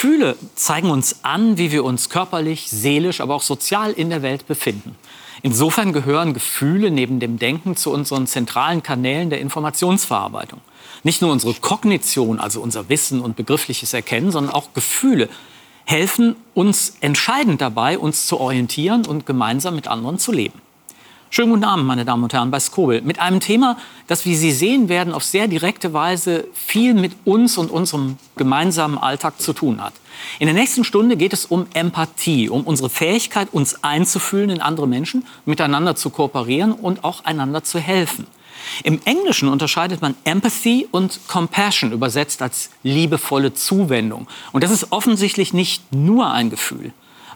Gefühle zeigen uns an, wie wir uns körperlich, seelisch, aber auch sozial in der Welt befinden. Insofern gehören Gefühle neben dem Denken zu unseren zentralen Kanälen der Informationsverarbeitung. Nicht nur unsere Kognition, also unser Wissen und begriffliches Erkennen, sondern auch Gefühle helfen uns entscheidend dabei, uns zu orientieren und gemeinsam mit anderen zu leben. Schönen guten Abend, meine Damen und Herren, bei Skobel. Mit einem Thema, das, wie Sie sehen werden, auf sehr direkte Weise viel mit uns und unserem gemeinsamen Alltag zu tun hat. In der nächsten Stunde geht es um Empathie, um unsere Fähigkeit, uns einzufühlen in andere Menschen, miteinander zu kooperieren und auch einander zu helfen. Im Englischen unterscheidet man Empathy und Compassion, übersetzt als liebevolle Zuwendung. Und das ist offensichtlich nicht nur ein Gefühl.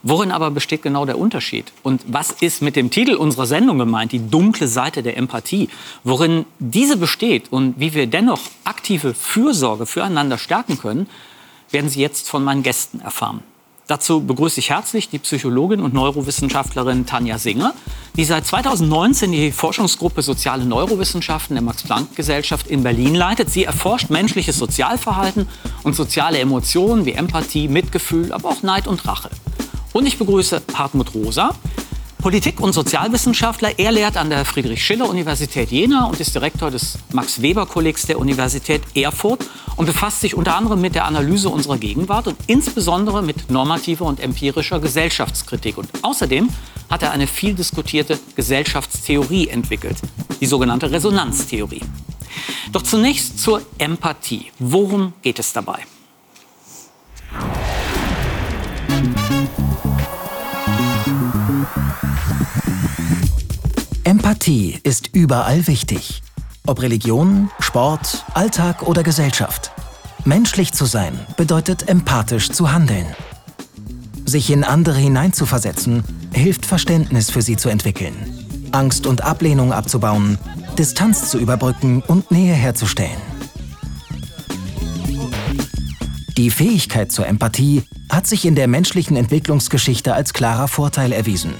Worin aber besteht genau der Unterschied? Und was ist mit dem Titel unserer Sendung gemeint, die dunkle Seite der Empathie? Worin diese besteht und wie wir dennoch aktive Fürsorge füreinander stärken können, werden Sie jetzt von meinen Gästen erfahren. Dazu begrüße ich herzlich die Psychologin und Neurowissenschaftlerin Tanja Singer, die seit 2019 die Forschungsgruppe Soziale Neurowissenschaften der Max-Planck-Gesellschaft in Berlin leitet. Sie erforscht menschliches Sozialverhalten und soziale Emotionen wie Empathie, Mitgefühl, aber auch Neid und Rache. Und ich begrüße Hartmut Rosa, Politik- und Sozialwissenschaftler. Er lehrt an der Friedrich-Schiller-Universität Jena und ist Direktor des Max-Weber-Kollegs der Universität Erfurt und befasst sich unter anderem mit der Analyse unserer Gegenwart und insbesondere mit normativer und empirischer Gesellschaftskritik. Und außerdem hat er eine viel diskutierte Gesellschaftstheorie entwickelt, die sogenannte Resonanztheorie. Doch zunächst zur Empathie. Worum geht es dabei? Empathie ist überall wichtig. Ob Religion, Sport, Alltag oder Gesellschaft. Menschlich zu sein bedeutet empathisch zu handeln. Sich in andere hineinzuversetzen, hilft Verständnis für sie zu entwickeln, Angst und Ablehnung abzubauen, Distanz zu überbrücken und Nähe herzustellen. Die Fähigkeit zur Empathie hat sich in der menschlichen Entwicklungsgeschichte als klarer Vorteil erwiesen.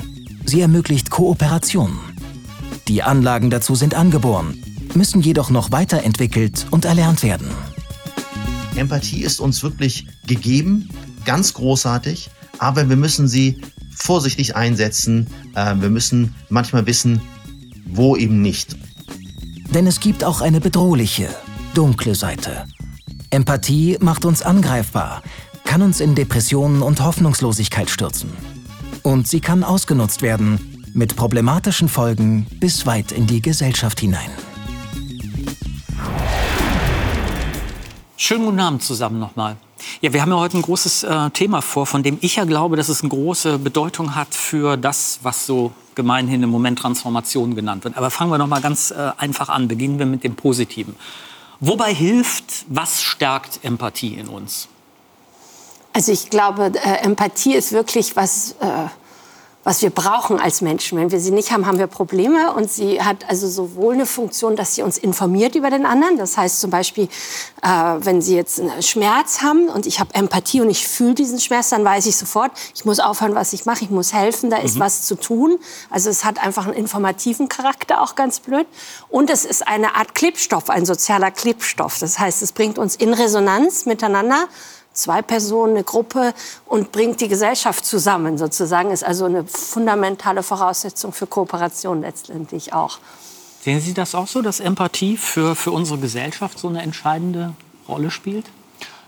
Sie ermöglicht Kooperation, die Anlagen dazu sind angeboren, müssen jedoch noch weiterentwickelt und erlernt werden. Empathie ist uns wirklich gegeben, ganz großartig, aber wir müssen sie vorsichtig einsetzen. Äh, wir müssen manchmal wissen, wo eben nicht. Denn es gibt auch eine bedrohliche, dunkle Seite. Empathie macht uns angreifbar, kann uns in Depressionen und Hoffnungslosigkeit stürzen. Und sie kann ausgenutzt werden, mit problematischen Folgen bis weit in die Gesellschaft hinein. Schönen guten Abend zusammen nochmal. Ja, wir haben ja heute ein großes äh, Thema vor, von dem ich ja glaube, dass es eine große Bedeutung hat für das, was so gemeinhin im Moment Transformation genannt wird. Aber fangen wir noch mal ganz äh, einfach an. Beginnen wir mit dem Positiven. Wobei hilft, was stärkt Empathie in uns? Also ich glaube, äh, Empathie ist wirklich was äh, was wir brauchen als Menschen. Wenn wir sie nicht haben, haben wir Probleme. Und sie hat also sowohl eine Funktion, dass sie uns informiert über den anderen. Das heißt zum Beispiel, äh, wenn Sie jetzt einen Schmerz haben und ich habe Empathie und ich fühle diesen Schmerz, dann weiß ich sofort, ich muss aufhören, was ich mache, ich muss helfen, da ist mhm. was zu tun. Also es hat einfach einen informativen Charakter, auch ganz blöd. Und es ist eine Art Klebstoff, ein sozialer Klebstoff. Das heißt, es bringt uns in Resonanz miteinander zwei Personen, eine Gruppe und bringt die Gesellschaft zusammen sozusagen, ist also eine fundamentale Voraussetzung für Kooperation letztendlich auch. Sehen Sie das auch so, dass Empathie für, für unsere Gesellschaft so eine entscheidende Rolle spielt?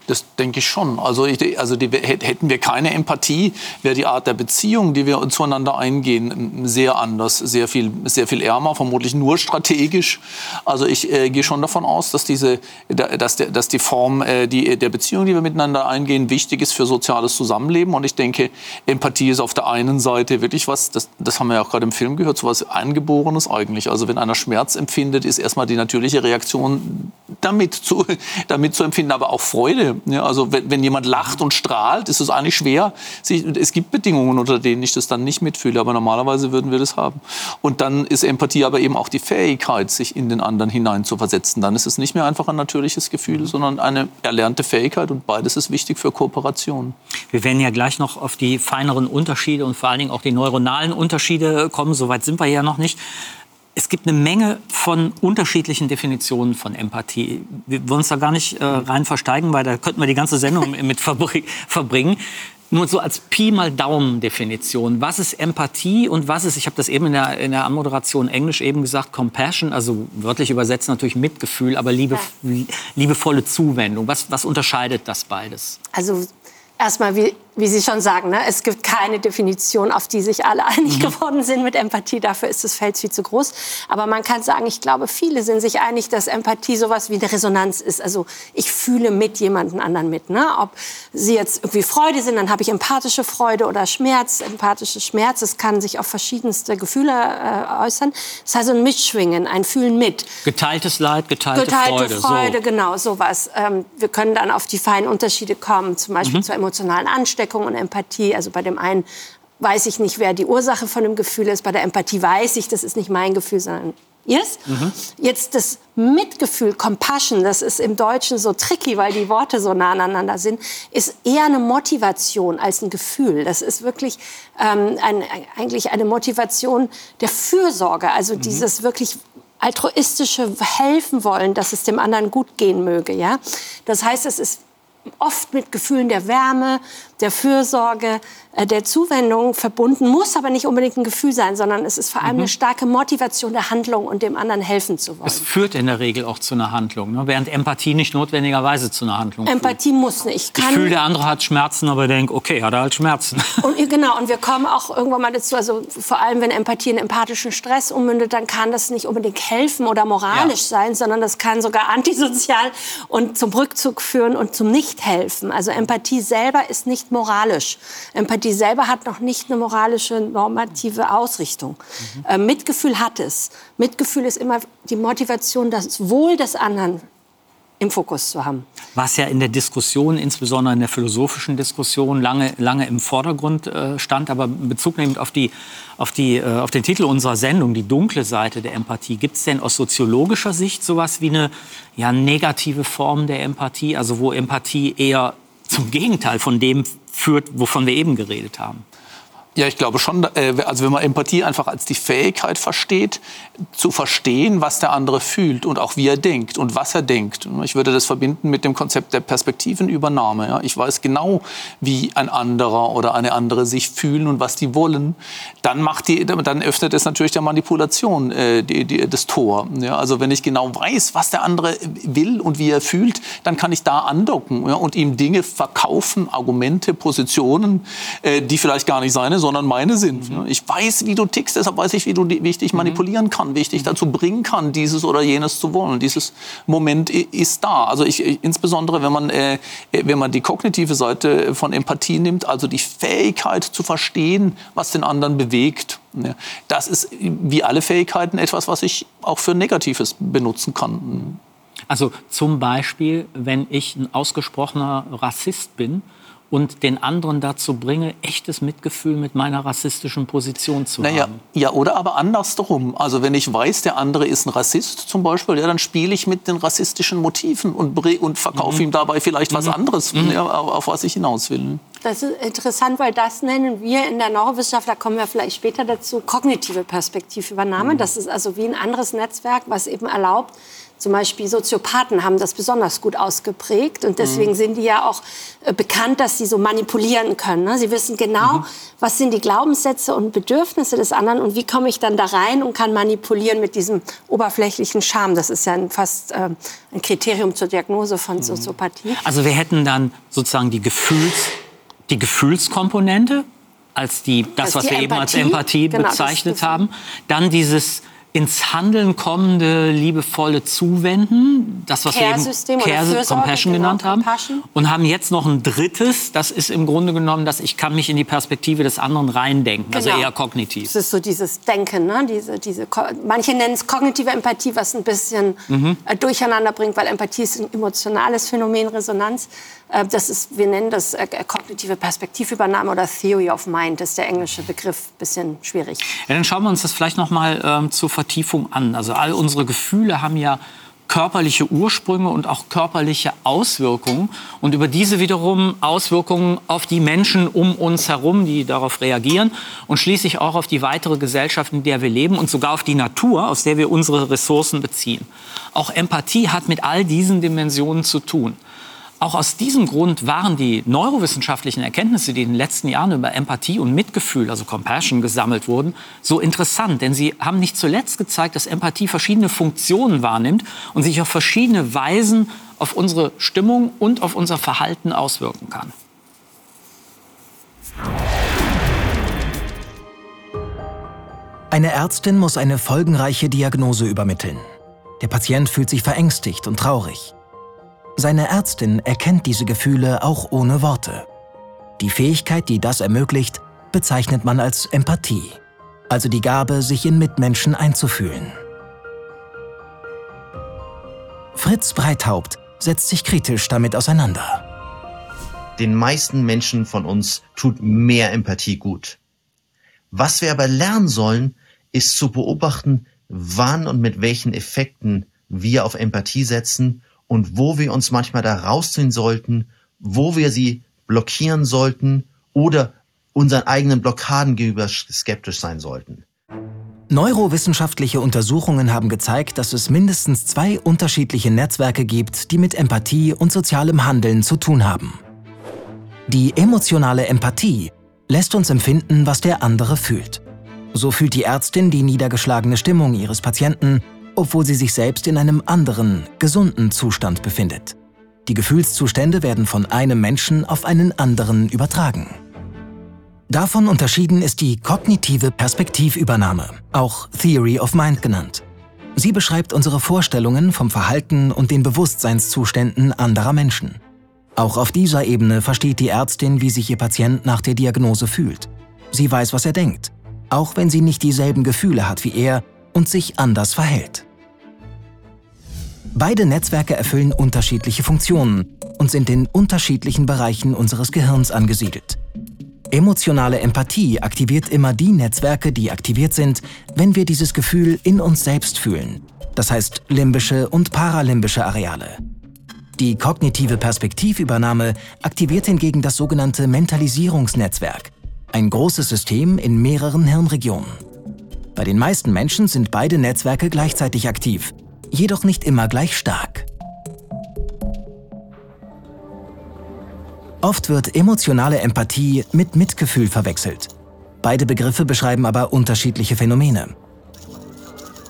Das denke ich schon. Also, ich, also die, hätten wir keine Empathie, wäre die Art der Beziehung, die wir zueinander eingehen, sehr anders, sehr viel, sehr viel ärmer, vermutlich nur strategisch. Also ich äh, gehe schon davon aus, dass, diese, dass, der, dass die Form äh, die, der Beziehung, die wir miteinander eingehen, wichtig ist für soziales Zusammenleben. Und ich denke, Empathie ist auf der einen Seite wirklich was, das, das haben wir ja auch gerade im Film gehört, so was Angeborenes eigentlich. Also wenn einer Schmerz empfindet, ist erstmal die natürliche Reaktion damit zu, damit zu empfinden, aber auch Freude ja, also wenn, wenn, jemand lacht und strahlt, ist es eigentlich schwer. Es gibt Bedingungen, unter denen ich das dann nicht mitfühle, aber normalerweise würden wir das haben. Und dann ist Empathie aber eben auch die Fähigkeit, sich in den anderen hinein zu versetzen. Dann ist es nicht mehr einfach ein natürliches Gefühl, sondern eine erlernte Fähigkeit und beides ist wichtig für Kooperation. Wir werden ja gleich noch auf die feineren Unterschiede und vor allen Dingen auch die neuronalen Unterschiede kommen. Soweit sind wir ja noch nicht. Es gibt eine Menge von unterschiedlichen Definitionen von Empathie. Wir wollen uns da gar nicht äh, rein versteigen, weil da könnten wir die ganze Sendung mit verbringen. Nur so als Pi mal Daumen-Definition. Was ist Empathie und was ist, ich habe das eben in der, in der Anmoderation Englisch eben gesagt, Compassion, also wörtlich übersetzt natürlich Mitgefühl, aber liebe, ja. liebevolle Zuwendung. Was, was unterscheidet das beides? Also erstmal, wie, wie Sie schon sagen, ne, es gibt keine Definition, auf die sich alle einig mhm. geworden sind mit Empathie. Dafür ist das Feld viel zu groß. Aber man kann sagen, ich glaube, viele sind sich einig, dass Empathie sowas wie eine Resonanz ist. Also ich fühle mit jemandem anderen mit. Ne? Ob Sie jetzt irgendwie Freude sind, dann habe ich empathische Freude oder Schmerz. Empathische Schmerz, das kann sich auf verschiedenste Gefühle äh, äußern. Das heißt ein Mitschwingen, ein Fühlen mit. Geteiltes Leid, geteilte, geteilte Freude. Freude, so. genau, sowas. Ähm, wir können dann auf die feinen Unterschiede kommen, zum Beispiel mhm. zur emotionalen Ansteckung Ansteckung und Empathie. Also bei dem einen weiß ich nicht, wer die Ursache von dem Gefühl ist. Bei der Empathie weiß ich, das ist nicht mein Gefühl, sondern ihrs. Mhm. Jetzt das Mitgefühl, Compassion, das ist im Deutschen so tricky, weil die Worte so nah aneinander sind, ist eher eine Motivation als ein Gefühl. Das ist wirklich ähm, ein, eigentlich eine Motivation der Fürsorge, also mhm. dieses wirklich altruistische helfen wollen, dass es dem anderen gut gehen möge. Ja? Das heißt, es ist oft mit Gefühlen der Wärme, der Fürsorge, äh, der Zuwendung verbunden, muss aber nicht unbedingt ein Gefühl sein, sondern es ist vor allem mhm. eine starke Motivation der Handlung und dem anderen helfen zu wollen. Es führt in der Regel auch zu einer Handlung, ne? während Empathie nicht notwendigerweise zu einer Handlung Empathie führt. muss nicht. Ich, ich fühle, der andere hat Schmerzen, aber denke, okay, hat er halt Schmerzen. Und, genau, und wir kommen auch irgendwann mal dazu, also vor allem, wenn Empathie in empathischen Stress ummündet, dann kann das nicht unbedingt helfen oder moralisch ja. sein, sondern das kann sogar antisozial und zum Rückzug führen und zum Nichthelfen. Also Empathie selber ist nicht moralisch. Empathie selber hat noch nicht eine moralische, normative Ausrichtung. Mhm. Äh, Mitgefühl hat es. Mitgefühl ist immer die Motivation, das Wohl des anderen im Fokus zu haben. Was ja in der Diskussion, insbesondere in der philosophischen Diskussion, lange, lange im Vordergrund äh, stand. Aber Bezug nehmend auf, die, auf, die, äh, auf den Titel unserer Sendung, die dunkle Seite der Empathie, gibt es denn aus soziologischer Sicht sowas wie eine ja, negative Form der Empathie, also wo Empathie eher zum Gegenteil von dem führt, wovon wir eben geredet haben? Ja, ich glaube schon, äh, also wenn man Empathie einfach als die Fähigkeit versteht, zu verstehen, was der andere fühlt und auch wie er denkt und was er denkt. Ich würde das verbinden mit dem Konzept der Perspektivenübernahme. Ich weiß genau, wie ein anderer oder eine andere sich fühlen und was die wollen. Dann, macht die, dann öffnet es natürlich der Manipulation äh, die, die, das Tor. Also wenn ich genau weiß, was der andere will und wie er fühlt, dann kann ich da andocken und ihm Dinge verkaufen, Argumente, Positionen, äh, die vielleicht gar nicht seine, sondern meine sind. Mhm. Ich weiß, wie du tickst, deshalb weiß ich, wie, du, wie ich dich mhm. manipulieren kann, wie ich dich dazu bringen kann, dieses oder jenes zu wollen. Dieses Moment ist da. Also ich, insbesondere, wenn man, äh, wenn man die kognitive Seite von Empathie nimmt, also die Fähigkeit zu verstehen, was den anderen bewegt. Das ist wie alle Fähigkeiten etwas, was ich auch für Negatives benutzen kann. Also zum Beispiel, wenn ich ein ausgesprochener Rassist bin und den anderen dazu bringe, echtes Mitgefühl mit meiner rassistischen Position zu naja, haben. Ja, oder aber andersherum. Also wenn ich weiß, der andere ist ein Rassist zum Beispiel, ja, dann spiele ich mit den rassistischen Motiven und, und verkaufe mhm. ihm dabei vielleicht mhm. was anderes, mhm. ja, auf was ich hinaus will. Das ist interessant, weil das nennen wir in der Neurowissenschaft, da kommen wir vielleicht später dazu, kognitive Perspektivübernahme. Mhm. Das ist also wie ein anderes Netzwerk, was eben erlaubt, zum Beispiel Soziopathen haben das besonders gut ausgeprägt und deswegen mhm. sind die ja auch äh, bekannt, dass sie so manipulieren können. Ne? Sie wissen genau, mhm. was sind die Glaubenssätze und Bedürfnisse des anderen und wie komme ich dann da rein und kann manipulieren mit diesem oberflächlichen Charme. Das ist ja ein, fast äh, ein Kriterium zur Diagnose von mhm. Soziopathie. Also wir hätten dann sozusagen die, Gefühls, die Gefühlskomponente als die, das, was wir Empathie, eben als Empathie genau, bezeichnet haben. Dann dieses ins Handeln kommende liebevolle Zuwenden, das was wir eben Care Compassion genau, genannt haben, Compassion. und haben jetzt noch ein drittes, das ist im Grunde genommen, dass ich kann mich in die Perspektive des anderen reindenken, also genau. also eher kognitiv. Das ist so dieses Denken, ne? diese, diese, manche nennen es kognitive Empathie, was ein bisschen mhm. Äh, durcheinander bringt, weil Empathie ist ein emotionales Phänomen, Resonanz. Äh, das ist, wir nennen das äh, kognitive Perspektivübernahme oder Theory of Mind, das ist der englische Begriff, bisschen schwierig. Ja, dann schauen wir uns das vielleicht noch ähm, zur Vertiefung an. Also all unsere Gefühle haben ja körperliche Ursprünge und auch körperliche Auswirkungen und über diese wiederum Auswirkungen auf die Menschen um uns herum, die darauf reagieren und schließlich auch auf die weitere Gesellschaft, in der wir leben und sogar auf die Natur, aus der wir unsere Ressourcen beziehen. Auch Empathie hat mit all diesen Dimensionen zu tun. Auch aus diesem Grund waren die neurowissenschaftlichen Erkenntnisse, die in den letzten Jahren über Empathie und Mitgefühl, also Compassion, gesammelt wurden, so interessant. Denn sie haben nicht zuletzt gezeigt, dass Empathie verschiedene Funktionen wahrnimmt und sich auf verschiedene Weisen auf unsere Stimmung und auf unser Verhalten auswirken kann. Eine Ärztin muss eine folgenreiche Diagnose übermitteln. Der Patient fühlt sich verängstigt und traurig. Seine Ärztin erkennt diese Gefühle auch ohne Worte. Die Fähigkeit, die das ermöglicht, bezeichnet man als Empathie, also die Gabe, sich in Mitmenschen einzufühlen. Fritz Breithaupt setzt sich kritisch damit auseinander. Den meisten Menschen von uns tut mehr Empathie gut. Was wir aber lernen sollen, ist zu beobachten, wann und mit welchen Effekten wir auf Empathie setzen und wo wir uns manchmal da rausziehen sollten, wo wir sie blockieren sollten oder unseren eigenen Blockaden gegenüber skeptisch sein sollten. Neurowissenschaftliche Untersuchungen haben gezeigt, dass es mindestens zwei unterschiedliche Netzwerke gibt, die mit Empathie und sozialem Handeln zu tun haben. Die emotionale Empathie lässt uns empfinden, was der andere fühlt. So fühlt die Ärztin die niedergeschlagene Stimmung ihres Patienten obwohl sie sich selbst in einem anderen, gesunden Zustand befindet. Die Gefühlszustände werden von einem Menschen auf einen anderen übertragen. Davon unterschieden ist die kognitive Perspektivübernahme, auch Theory of Mind genannt. Sie beschreibt unsere Vorstellungen vom Verhalten und den Bewusstseinszuständen anderer Menschen. Auch auf dieser Ebene versteht die Ärztin, wie sich ihr Patient nach der Diagnose fühlt. Sie weiß, was er denkt, auch wenn sie nicht dieselben Gefühle hat wie er und sich anders verhält. Beide Netzwerke erfüllen unterschiedliche Funktionen und sind in unterschiedlichen Bereichen unseres Gehirns angesiedelt. Emotionale Empathie aktiviert immer die Netzwerke, die aktiviert sind, wenn wir dieses Gefühl in uns selbst fühlen, das heißt limbische und paralimbische Areale. Die kognitive Perspektivübernahme aktiviert hingegen das sogenannte Mentalisierungsnetzwerk, ein großes System in mehreren Hirnregionen. Bei den meisten Menschen sind beide Netzwerke gleichzeitig aktiv jedoch nicht immer gleich stark. Oft wird emotionale Empathie mit Mitgefühl verwechselt. Beide Begriffe beschreiben aber unterschiedliche Phänomene.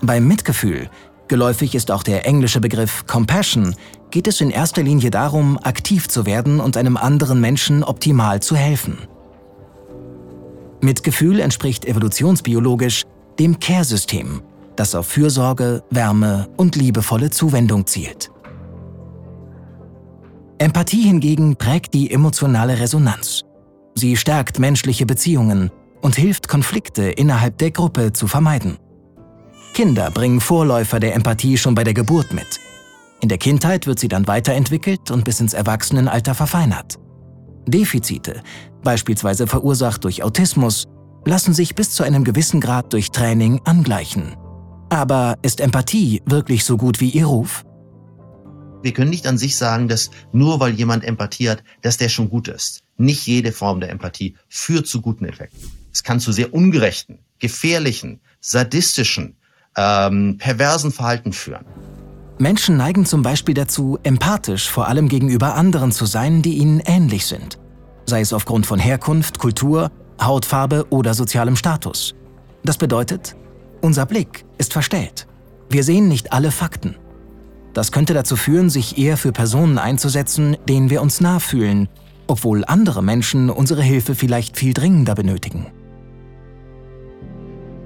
Beim Mitgefühl, geläufig ist auch der englische Begriff Compassion, geht es in erster Linie darum, aktiv zu werden und einem anderen Menschen optimal zu helfen. Mitgefühl entspricht evolutionsbiologisch dem Care-System, das auf Fürsorge, Wärme und liebevolle Zuwendung zielt. Empathie hingegen prägt die emotionale Resonanz. Sie stärkt menschliche Beziehungen und hilft, Konflikte innerhalb der Gruppe zu vermeiden. Kinder bringen Vorläufer der Empathie schon bei der Geburt mit. In der Kindheit wird sie dann weiterentwickelt und bis ins Erwachsenenalter verfeinert. Defizite, beispielsweise verursacht durch Autismus, lassen sich bis zu einem gewissen Grad durch Training angleichen. Aber ist Empathie wirklich so gut wie ihr Ruf? Wir können nicht an sich sagen, dass nur weil jemand Empathie hat, dass der schon gut ist. Nicht jede Form der Empathie führt zu guten Effekten. Es kann zu sehr ungerechten, gefährlichen, sadistischen, ähm, perversen Verhalten führen. Menschen neigen zum Beispiel dazu, empathisch vor allem gegenüber anderen zu sein, die ihnen ähnlich sind. Sei es aufgrund von Herkunft, Kultur, Hautfarbe oder sozialem Status. Das bedeutet, unser Blick ist verstellt. Wir sehen nicht alle Fakten. Das könnte dazu führen, sich eher für Personen einzusetzen, denen wir uns nah fühlen, obwohl andere Menschen unsere Hilfe vielleicht viel dringender benötigen.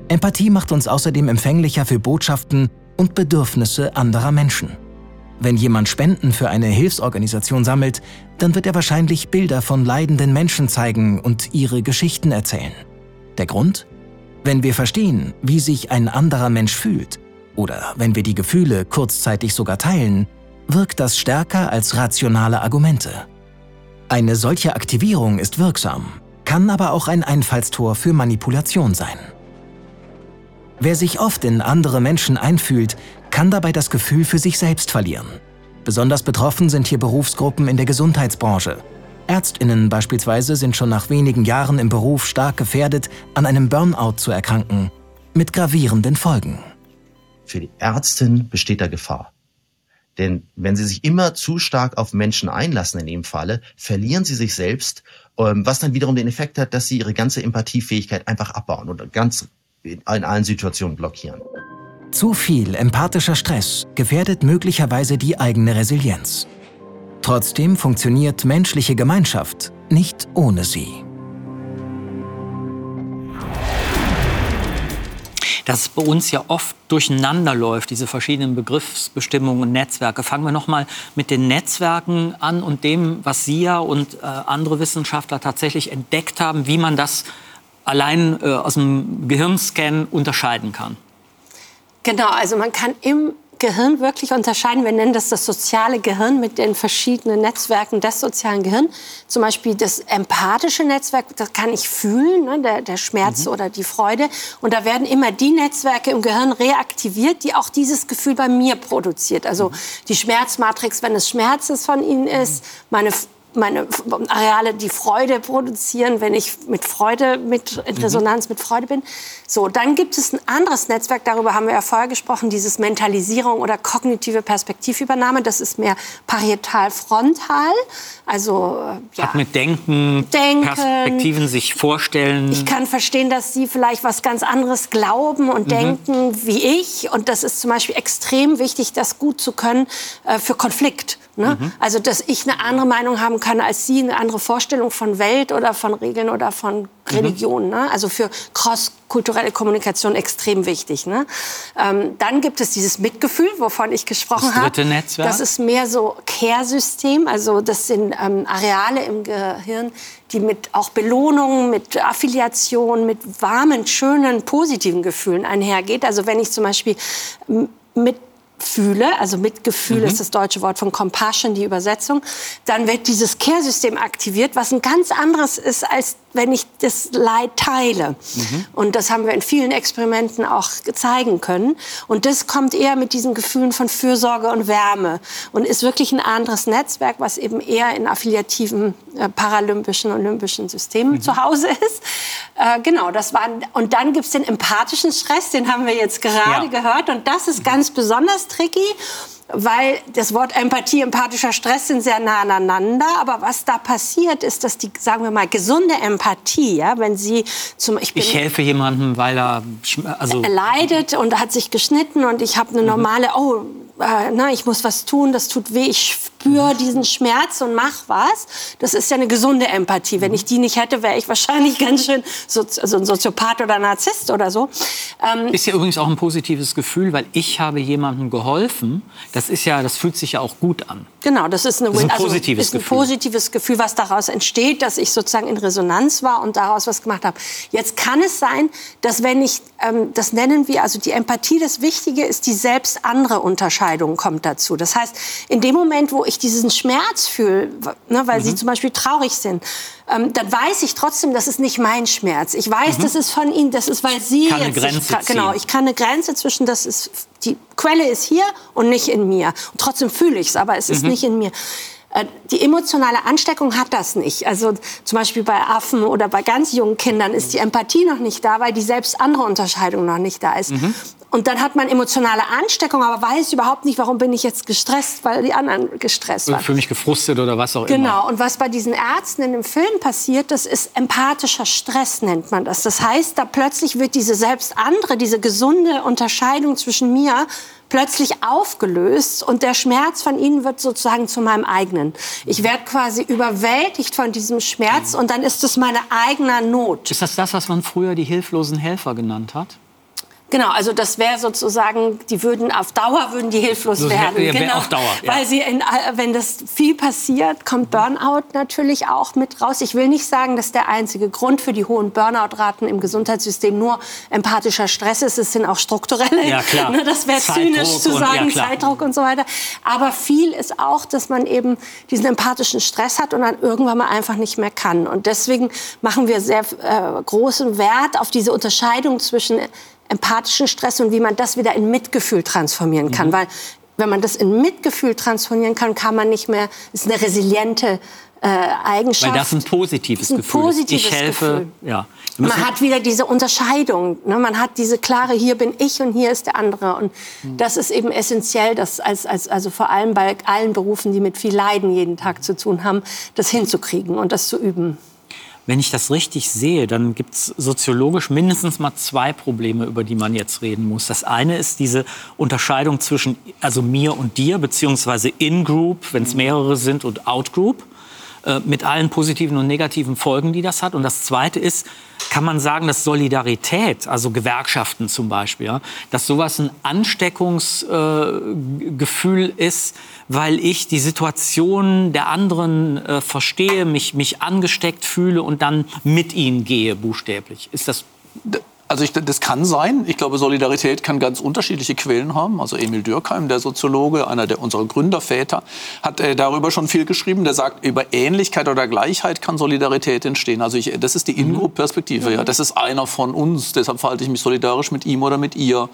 Empathie macht uns außerdem empfänglicher für Botschaften und Bedürfnisse anderer Menschen. Wenn jemand Spenden für eine Hilfsorganisation sammelt, dann wird er wahrscheinlich Bilder von leidenden Menschen zeigen und ihre Geschichten erzählen. Der Grund? Wenn wir verstehen, wie sich ein anderer Mensch fühlt, oder wenn wir die Gefühle kurzzeitig sogar teilen, wirkt das stärker als rationale Argumente. Eine solche Aktivierung ist wirksam, kann aber auch ein Einfallstor für Manipulation sein. Wer sich oft in andere Menschen einfühlt, kann dabei das Gefühl für sich selbst verlieren. Besonders betroffen sind hier Berufsgruppen in der Gesundheitsbranche. Ärztinnen beispielsweise sind schon nach wenigen Jahren im Beruf stark gefährdet, an einem Burnout zu erkranken, mit gravierenden Folgen. Für die Ärztin besteht da Gefahr. Denn wenn sie sich immer zu stark auf Menschen einlassen in dem Falle, verlieren sie sich selbst, ähm, was dann wiederum den Effekt hat, dass sie ihre ganze Empathiefähigkeit einfach abbauen oder ganz in allen Situationen blockieren. Zu viel empathischer Stress gefährdet möglicherweise die eigene Resilienz. Trotzdem funktioniert menschliche Gemeinschaft nicht ohne sie. dass es bei uns ja oft durcheinander läuft, diese verschiedenen Begriffsbestimmungen und Netzwerke. Fangen wir noch mal mit den Netzwerken an und dem, was Sie ja und äh, andere Wissenschaftler tatsächlich entdeckt haben, wie man das allein äh, aus dem Gehirnscan unterscheiden kann. Genau, also man kann im Gehirn wirklich unterscheiden. Wir nennen das das soziale Gehirn mit den verschiedenen Netzwerken des sozialen Gehirns. Zum Beispiel das empathische Netzwerk, das kann ich fühlen, ne, der, der Schmerz mhm. oder die Freude. Und da werden immer die Netzwerke im Gehirn reaktiviert, die auch dieses Gefühl bei mir produziert. Also mhm. die Schmerzmatrix, wenn es Schmerzes von Ihnen ist, meine meine Areale die Freude produzieren, wenn ich mit Freude, mit in mhm. Resonanz mit Freude bin. So, dann gibt es ein anderes Netzwerk, darüber haben wir ja vorher gesprochen, dieses Mentalisierung oder kognitive Perspektivübernahme. Das ist mehr parietal-frontal. Also, äh, ja. Hat mit Denken, Denken, Perspektiven sich vorstellen. Ich kann verstehen, dass Sie vielleicht was ganz anderes glauben und mhm. denken wie ich. Und das ist zum Beispiel extrem wichtig, das gut zu können äh, für Konflikt. Ne? Mhm. Also, dass ich eine andere Meinung haben kann als Sie, eine andere Vorstellung von Welt oder von Regeln oder von Religion. Mhm. Ne? Also für cross-kulturelle Kommunikation extrem wichtig. Ne? Ähm, dann gibt es dieses Mitgefühl, wovon ich gesprochen habe. Das dritte Netzwerk? Das ist mehr so Care-System. Also das sind ähm, Areale im Gehirn, die mit auch Belohnungen, mit Affiliation, mit warmen, schönen, positiven Gefühlen einhergeht. Also wenn ich zum Beispiel mit fühle, also Mitgefühl mhm. ist das deutsche Wort von Compassion, die Übersetzung, dann wird dieses Care-System aktiviert, was ein ganz anderes ist als wenn ich das Leid teile. Mhm. Und das haben wir in vielen Experimenten auch zeigen können. Und das kommt eher mit diesen Gefühlen von Fürsorge und Wärme und ist wirklich ein anderes Netzwerk, was eben eher in affiliativen äh, paralympischen olympischen Systemen mhm. zu Hause ist. Äh, genau, das war. Und dann gibt es den empathischen Stress, den haben wir jetzt gerade ja. gehört. Und das ist ganz besonders tricky weil das Wort Empathie, empathischer Stress sind sehr nah aneinander. Aber was da passiert, ist, dass die, sagen wir mal, gesunde Empathie, ja, wenn Sie zum ich, bin, ich helfe jemandem, weil er also leidet und hat sich geschnitten und ich habe eine mhm. normale, oh, äh, na, ich muss was tun, das tut weh, ich spüre diesen Schmerz und mach was. Das ist ja eine gesunde Empathie. Wenn ich die nicht hätte, wäre ich wahrscheinlich ganz schön so, also ein Soziopath oder Narzisst oder so. Ähm, ist ja übrigens auch ein positives Gefühl, weil ich habe jemandem geholfen. Das ist ja, das fühlt sich ja auch gut an. Genau, das ist, eine, das ist ein, positives, also, ist ein Gefühl. positives Gefühl, was daraus entsteht, dass ich sozusagen in Resonanz war und daraus was gemacht habe. Jetzt kann es sein, dass wenn ich, ähm, das nennen wir, also die Empathie, das Wichtige ist die selbst andere Unterscheidung kommt dazu. Das heißt, in dem Moment, wo ich diesen Schmerz fühle, ne, weil mhm. sie zum Beispiel traurig sind, ähm, dann weiß ich trotzdem, das ist nicht mein Schmerz. Ich weiß, mhm. das ist von ihnen, das ist, weil sie kann jetzt... Eine Grenze ich, genau, ich kann eine Grenze zwischen, das ist, die Quelle ist hier und nicht in mir. Und trotzdem fühle ich es, aber es ist mhm. nicht in mir. Äh, die emotionale Ansteckung hat das nicht. Also zum Beispiel bei Affen oder bei ganz jungen Kindern ist die Empathie noch nicht da, weil die selbst andere Unterscheidung noch nicht da ist. Mhm. Und dann hat man emotionale Ansteckung, aber weiß überhaupt nicht, warum bin ich jetzt gestresst, weil die anderen gestresst waren. Für mich gefrustet oder was auch genau. immer. Genau. Und was bei diesen Ärzten in dem Film passiert, das ist empathischer Stress, nennt man das. Das heißt, da plötzlich wird diese selbst andere, diese gesunde Unterscheidung zwischen mir plötzlich aufgelöst und der Schmerz von ihnen wird sozusagen zu meinem eigenen. Ich werde quasi überwältigt von diesem Schmerz und dann ist es meine eigene Not. Ist das das, was man früher die hilflosen Helfer genannt hat? Genau, also das wäre sozusagen, die würden auf Dauer würden die hilflos das werden. Ja, genau, auf Dauer, ja. weil sie, in, wenn das viel passiert, kommt Burnout natürlich auch mit raus. Ich will nicht sagen, dass der einzige Grund für die hohen Burnout-Raten im Gesundheitssystem nur empathischer Stress ist. Es sind auch strukturelle. Ja, klar. Ne, das wäre zynisch zu sagen, und, ja, Zeitdruck und so weiter. Aber viel ist auch, dass man eben diesen empathischen Stress hat und dann irgendwann mal einfach nicht mehr kann. Und deswegen machen wir sehr äh, großen Wert auf diese Unterscheidung zwischen empathischen Stress und wie man das wieder in Mitgefühl transformieren kann. Mhm. Weil wenn man das in Mitgefühl transformieren kann, kann man nicht mehr, ist eine resiliente äh, Eigenschaft. Weil das ein positives ein Gefühl positives Ich helfe, Gefühl. ja. Man hat wieder diese Unterscheidung. Ne? Man hat diese klare, hier bin ich und hier ist der andere. Und mhm. das ist eben essentiell, dass als, als, also vor allem bei allen Berufen, die mit viel Leiden jeden Tag zu tun haben, das hinzukriegen und das zu üben. Wenn ich das richtig sehe, dann gibt es soziologisch mindestens mal zwei Probleme, über die man jetzt reden muss. Das eine ist diese Unterscheidung zwischen also mir und dir, beziehungsweise In-Group, wenn es mehrere sind, und Out-Group. Äh, mit allen positiven und negativen Folgen, die das hat. Und das Zweite ist, kann man sagen, dass Solidarität, also Gewerkschaften zum Beispiel, ja, dass sowas ein Ansteckungsgefühl äh, ist, weil ich die Situation der anderen äh, verstehe, mich, mich angesteckt fühle und dann mit ihnen gehe, buchstäblich. Ist das also ich, das kann sein. Ich glaube, Solidarität kann ganz unterschiedliche Quellen haben. Also Emil Dürkheim, der Soziologe, einer der unserer Gründerväter, hat äh, darüber schon viel geschrieben. Der sagt, über Ähnlichkeit oder Gleichheit kann Solidarität entstehen. Also ich, das ist die mhm. In-Group-Perspektive. Mhm. Ja. Das ist einer von uns. Deshalb verhalte ich mich solidarisch mit ihm oder mit ihr.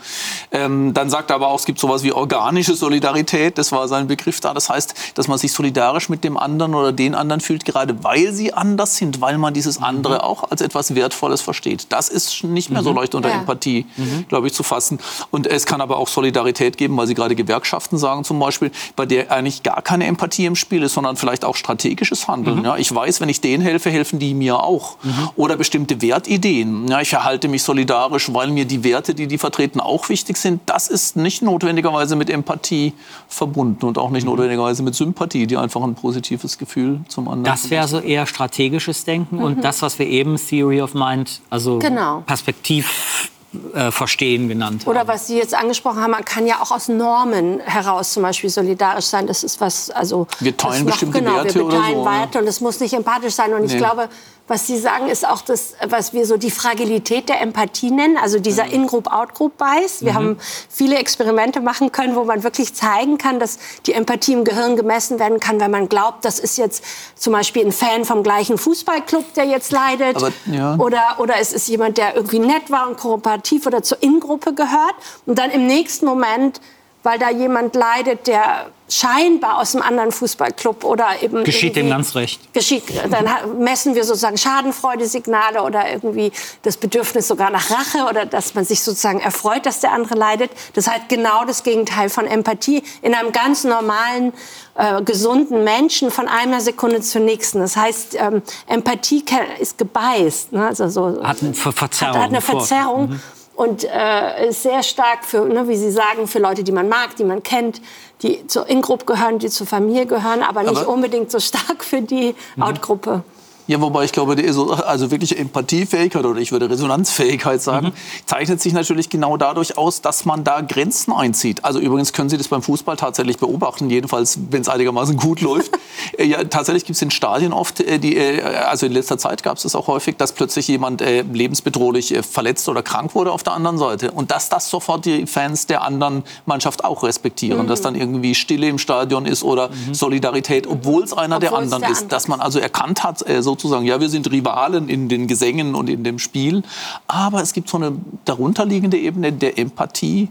Ähm, dann sagt er aber auch, es gibt sowas wie organische Solidarität. Das war sein Begriff da. Das heißt, dass man sich solidarisch mit dem anderen oder den anderen fühlt, gerade weil sie anders sind, weil man dieses andere mhm. auch als etwas Wertvolles versteht. Das ist nicht mehr so leicht unter ja. Empathie, mhm. glaube ich, zu fassen. Und es kann aber auch Solidarität geben, weil Sie gerade Gewerkschaften sagen zum Beispiel, bei der eigentlich gar keine Empathie im Spiel ist, sondern vielleicht auch strategisches Handeln. Mhm. Ja, ich weiß, wenn ich denen helfe, helfen die mir auch. Mhm. Oder bestimmte Wertideen. Ja, ich verhalte mich solidarisch, weil mir die Werte, die die vertreten, auch wichtig sind. Das ist nicht notwendigerweise mit Empathie verbunden und auch nicht mhm. notwendigerweise mit Sympathie, die einfach ein positives Gefühl zum anderen. Das wäre so eher strategisches Denken und mhm. das, was wir eben Theory of Mind, also genau. Perspektive relativ äh, verstehen genannt haben. Oder was Sie jetzt angesprochen haben, man kann ja auch aus Normen heraus zum Beispiel solidarisch sein. Das ist was, also wir teilen noch, bestimmte genau, Werte wir teilen oder so, Werte und es muss nicht empathisch sein. Und nee. ich glaube, was Sie sagen, ist auch das, was wir so die Fragilität der Empathie nennen, also dieser In-Group, Out-Group-Bias. Wir mhm. haben viele Experimente machen können, wo man wirklich zeigen kann, dass die Empathie im Gehirn gemessen werden kann, wenn man glaubt, das ist jetzt zum Beispiel ein Fan vom gleichen Fußballclub, der jetzt leidet. Aber, ja. oder, oder es ist jemand, der irgendwie nett war und kooperativ oder zur In-Gruppe gehört. Und dann im nächsten Moment weil da jemand leidet, der scheinbar aus einem anderen Fußballclub oder eben geschieht dem ganz recht. Geschieht, dann messen wir sozusagen Schadenfreudesignale oder irgendwie das Bedürfnis sogar nach Rache oder dass man sich sozusagen erfreut, dass der andere leidet. Das ist halt genau das Gegenteil von Empathie in einem ganz normalen, äh, gesunden Menschen von einer Sekunde zur nächsten. Das heißt, ähm, Empathie ist gebeißt, ne? also so, hat eine Verzerrung. Hat, hat eine Verzerrung. Mhm und äh, ist sehr stark für, ne, wie Sie sagen, für Leute, die man mag, die man kennt, die zur In-Gruppe gehören, die zur Familie gehören, aber nicht aber unbedingt so stark für die mhm. Out-Gruppe. Ja, wobei ich glaube, die, also wirklich Empathiefähigkeit oder ich würde Resonanzfähigkeit sagen, mhm. zeichnet sich natürlich genau dadurch aus, dass man da Grenzen einzieht. Also übrigens können Sie das beim Fußball tatsächlich beobachten, jedenfalls wenn es einigermaßen gut läuft. Äh, ja, tatsächlich gibt es in Stadien oft, äh, die, äh, also in letzter Zeit gab es das auch häufig, dass plötzlich jemand äh, lebensbedrohlich äh, verletzt oder krank wurde auf der anderen Seite und dass das sofort die Fans der anderen Mannschaft auch respektieren, mhm. dass dann irgendwie Stille im Stadion ist oder mhm. Solidarität, obwohl es einer obwohl's der anderen der ist, dass man also erkannt hat, äh, so sozusagen, ja, wir sind Rivalen in den Gesängen und in dem Spiel, aber es gibt so eine darunterliegende Ebene der Empathie,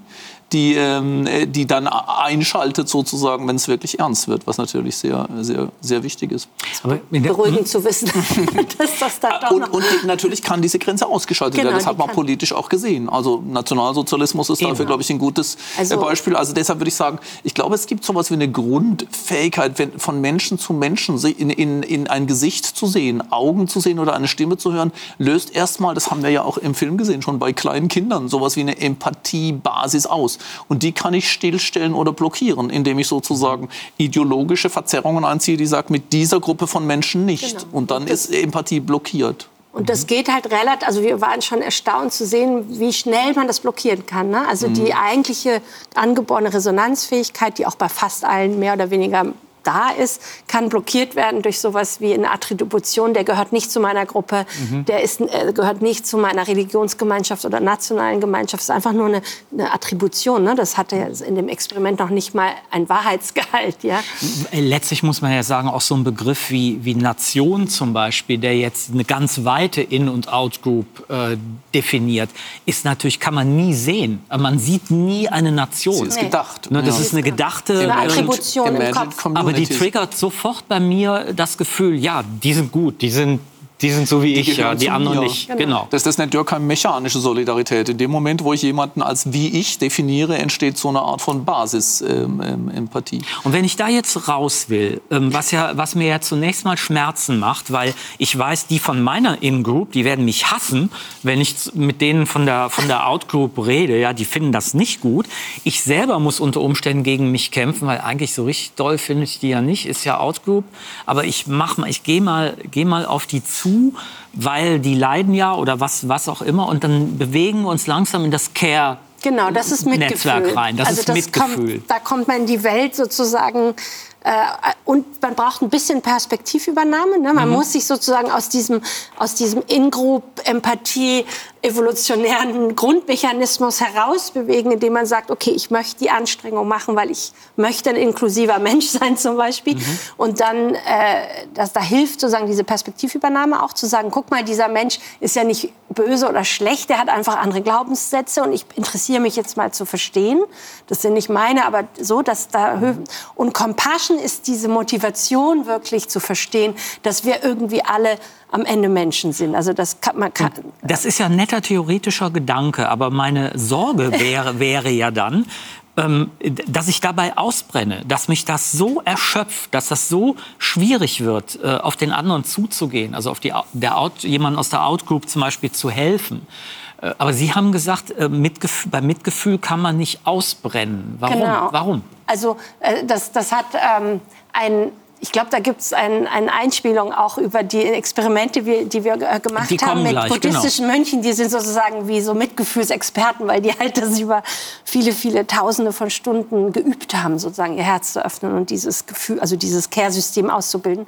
die, ähm, äh, die dann einschaltet sozusagen, wenn es wirklich ernst wird, was natürlich sehr, sehr, sehr wichtig ist. Aber Beruhigend hm? zu wissen, dass das da doch und, und natürlich kann diese Grenze ausgeschaltet genau, werden. Das hat man politisch auch gesehen. Also Nationalsozialismus ist Eben. dafür, glaube ich, ein gutes äh, also, Beispiel. Also deshalb würde ich sagen, ich glaube, es gibt so etwas wie eine Grundfähigkeit, von Menschen zu Menschen in, in, in ein Gesicht zu sehen, Augen zu sehen oder eine Stimme zu hören, löst erstmal, das haben wir ja auch im Film gesehen, schon bei kleinen Kindern, sowas wie eine Empathiebasis aus. Und die kann ich stillstellen oder blockieren, indem ich sozusagen ideologische Verzerrungen einziehe, die sagen, mit dieser Gruppe von Menschen nicht. Genau. Und dann ist Empathie blockiert. Und das geht halt relativ, also wir waren schon erstaunt zu sehen, wie schnell man das blockieren kann. Ne? Also mhm. die eigentliche angeborene Resonanzfähigkeit, die auch bei fast allen mehr oder weniger da ist, kann blockiert werden durch sowas wie eine Attribution, der gehört nicht zu meiner Gruppe, mhm. der ist, äh, gehört nicht zu meiner Religionsgemeinschaft oder nationalen Gemeinschaft. Das ist einfach nur eine, eine Attribution. Ne? Das hatte in dem Experiment noch nicht mal ein Wahrheitsgehalt. Ja? Letztlich muss man ja sagen, auch so ein Begriff wie, wie Nation zum Beispiel, der jetzt eine ganz weite In- und Out-Group äh, definiert, ist natürlich, kann man nie sehen. Man sieht nie eine Nation. Sie ist gedacht. Ne, das ja. ist eine gedachte eine Attribution im Kopf. Aber die triggert sofort bei mir das Gefühl, ja, die sind gut, die sind die sind so wie die ich, ja, die anderen mir. nicht. Genau. genau. Das, das nennt Dürkheim mechanische Solidarität. In dem Moment, wo ich jemanden als wie ich definiere, entsteht so eine Art von Basis-Empathie. Ähm, ähm Und wenn ich da jetzt raus will, ähm, was, ja, was mir ja zunächst mal Schmerzen macht, weil ich weiß, die von meiner In-Group, die werden mich hassen, wenn ich mit denen von der, von der Out-Group rede, ja, die finden das nicht gut. Ich selber muss unter Umständen gegen mich kämpfen, weil eigentlich so richtig doll finde ich die ja nicht, ist ja Out-Group. Aber ich mach mal, ich gehe mal, geh mal auf die zu zu, weil die leiden ja oder was, was auch immer. Und dann bewegen wir uns langsam in das Care. Genau, das ist Mitgefühl. Netzwerk rein. Das also ist das Mitgefühl. Kommt, da kommt man in die Welt sozusagen äh, und man braucht ein bisschen Perspektivübernahme. Ne? Man mhm. muss sich sozusagen aus diesem, aus diesem In-Group, Empathie, evolutionären Grundmechanismus herausbewegen, indem man sagt, okay, ich möchte die Anstrengung machen, weil ich möchte ein inklusiver Mensch sein zum Beispiel. Mhm. Und dann, äh, das, da hilft sozusagen diese Perspektivübernahme auch zu sagen, guck mal, dieser Mensch ist ja nicht böse oder schlecht, der hat einfach andere Glaubenssätze und ich interessiere mich jetzt mal zu verstehen. Das sind nicht meine, aber so, dass da und Compassion ist diese Motivation wirklich zu verstehen, dass wir irgendwie alle am Ende Menschen sind. Also das kann man kann, Das ist ja ein netter theoretischer Gedanke, aber meine Sorge wäre, wäre ja dann, ähm, dass ich dabei ausbrenne, dass mich das so erschöpft, dass das so schwierig wird, äh, auf den anderen zuzugehen, also auf die, der Out, jemanden aus der Outgroup zum Beispiel zu helfen. Äh, aber Sie haben gesagt, äh, Mitgefühl, bei Mitgefühl kann man nicht ausbrennen. Warum? Genau. Warum? Also äh, das, das hat ähm, ein ich glaube, da gibt es ein, eine Einspielung auch über die Experimente, die wir, äh, gemacht die haben mit gleich, genau. buddhistischen genau. Mönchen. Die sind sozusagen wie so Mitgefühlsexperten, weil die halt das über viele, viele Tausende von Stunden geübt haben, sozusagen ihr Herz zu öffnen und dieses Gefühl, also dieses Care-System auszubilden.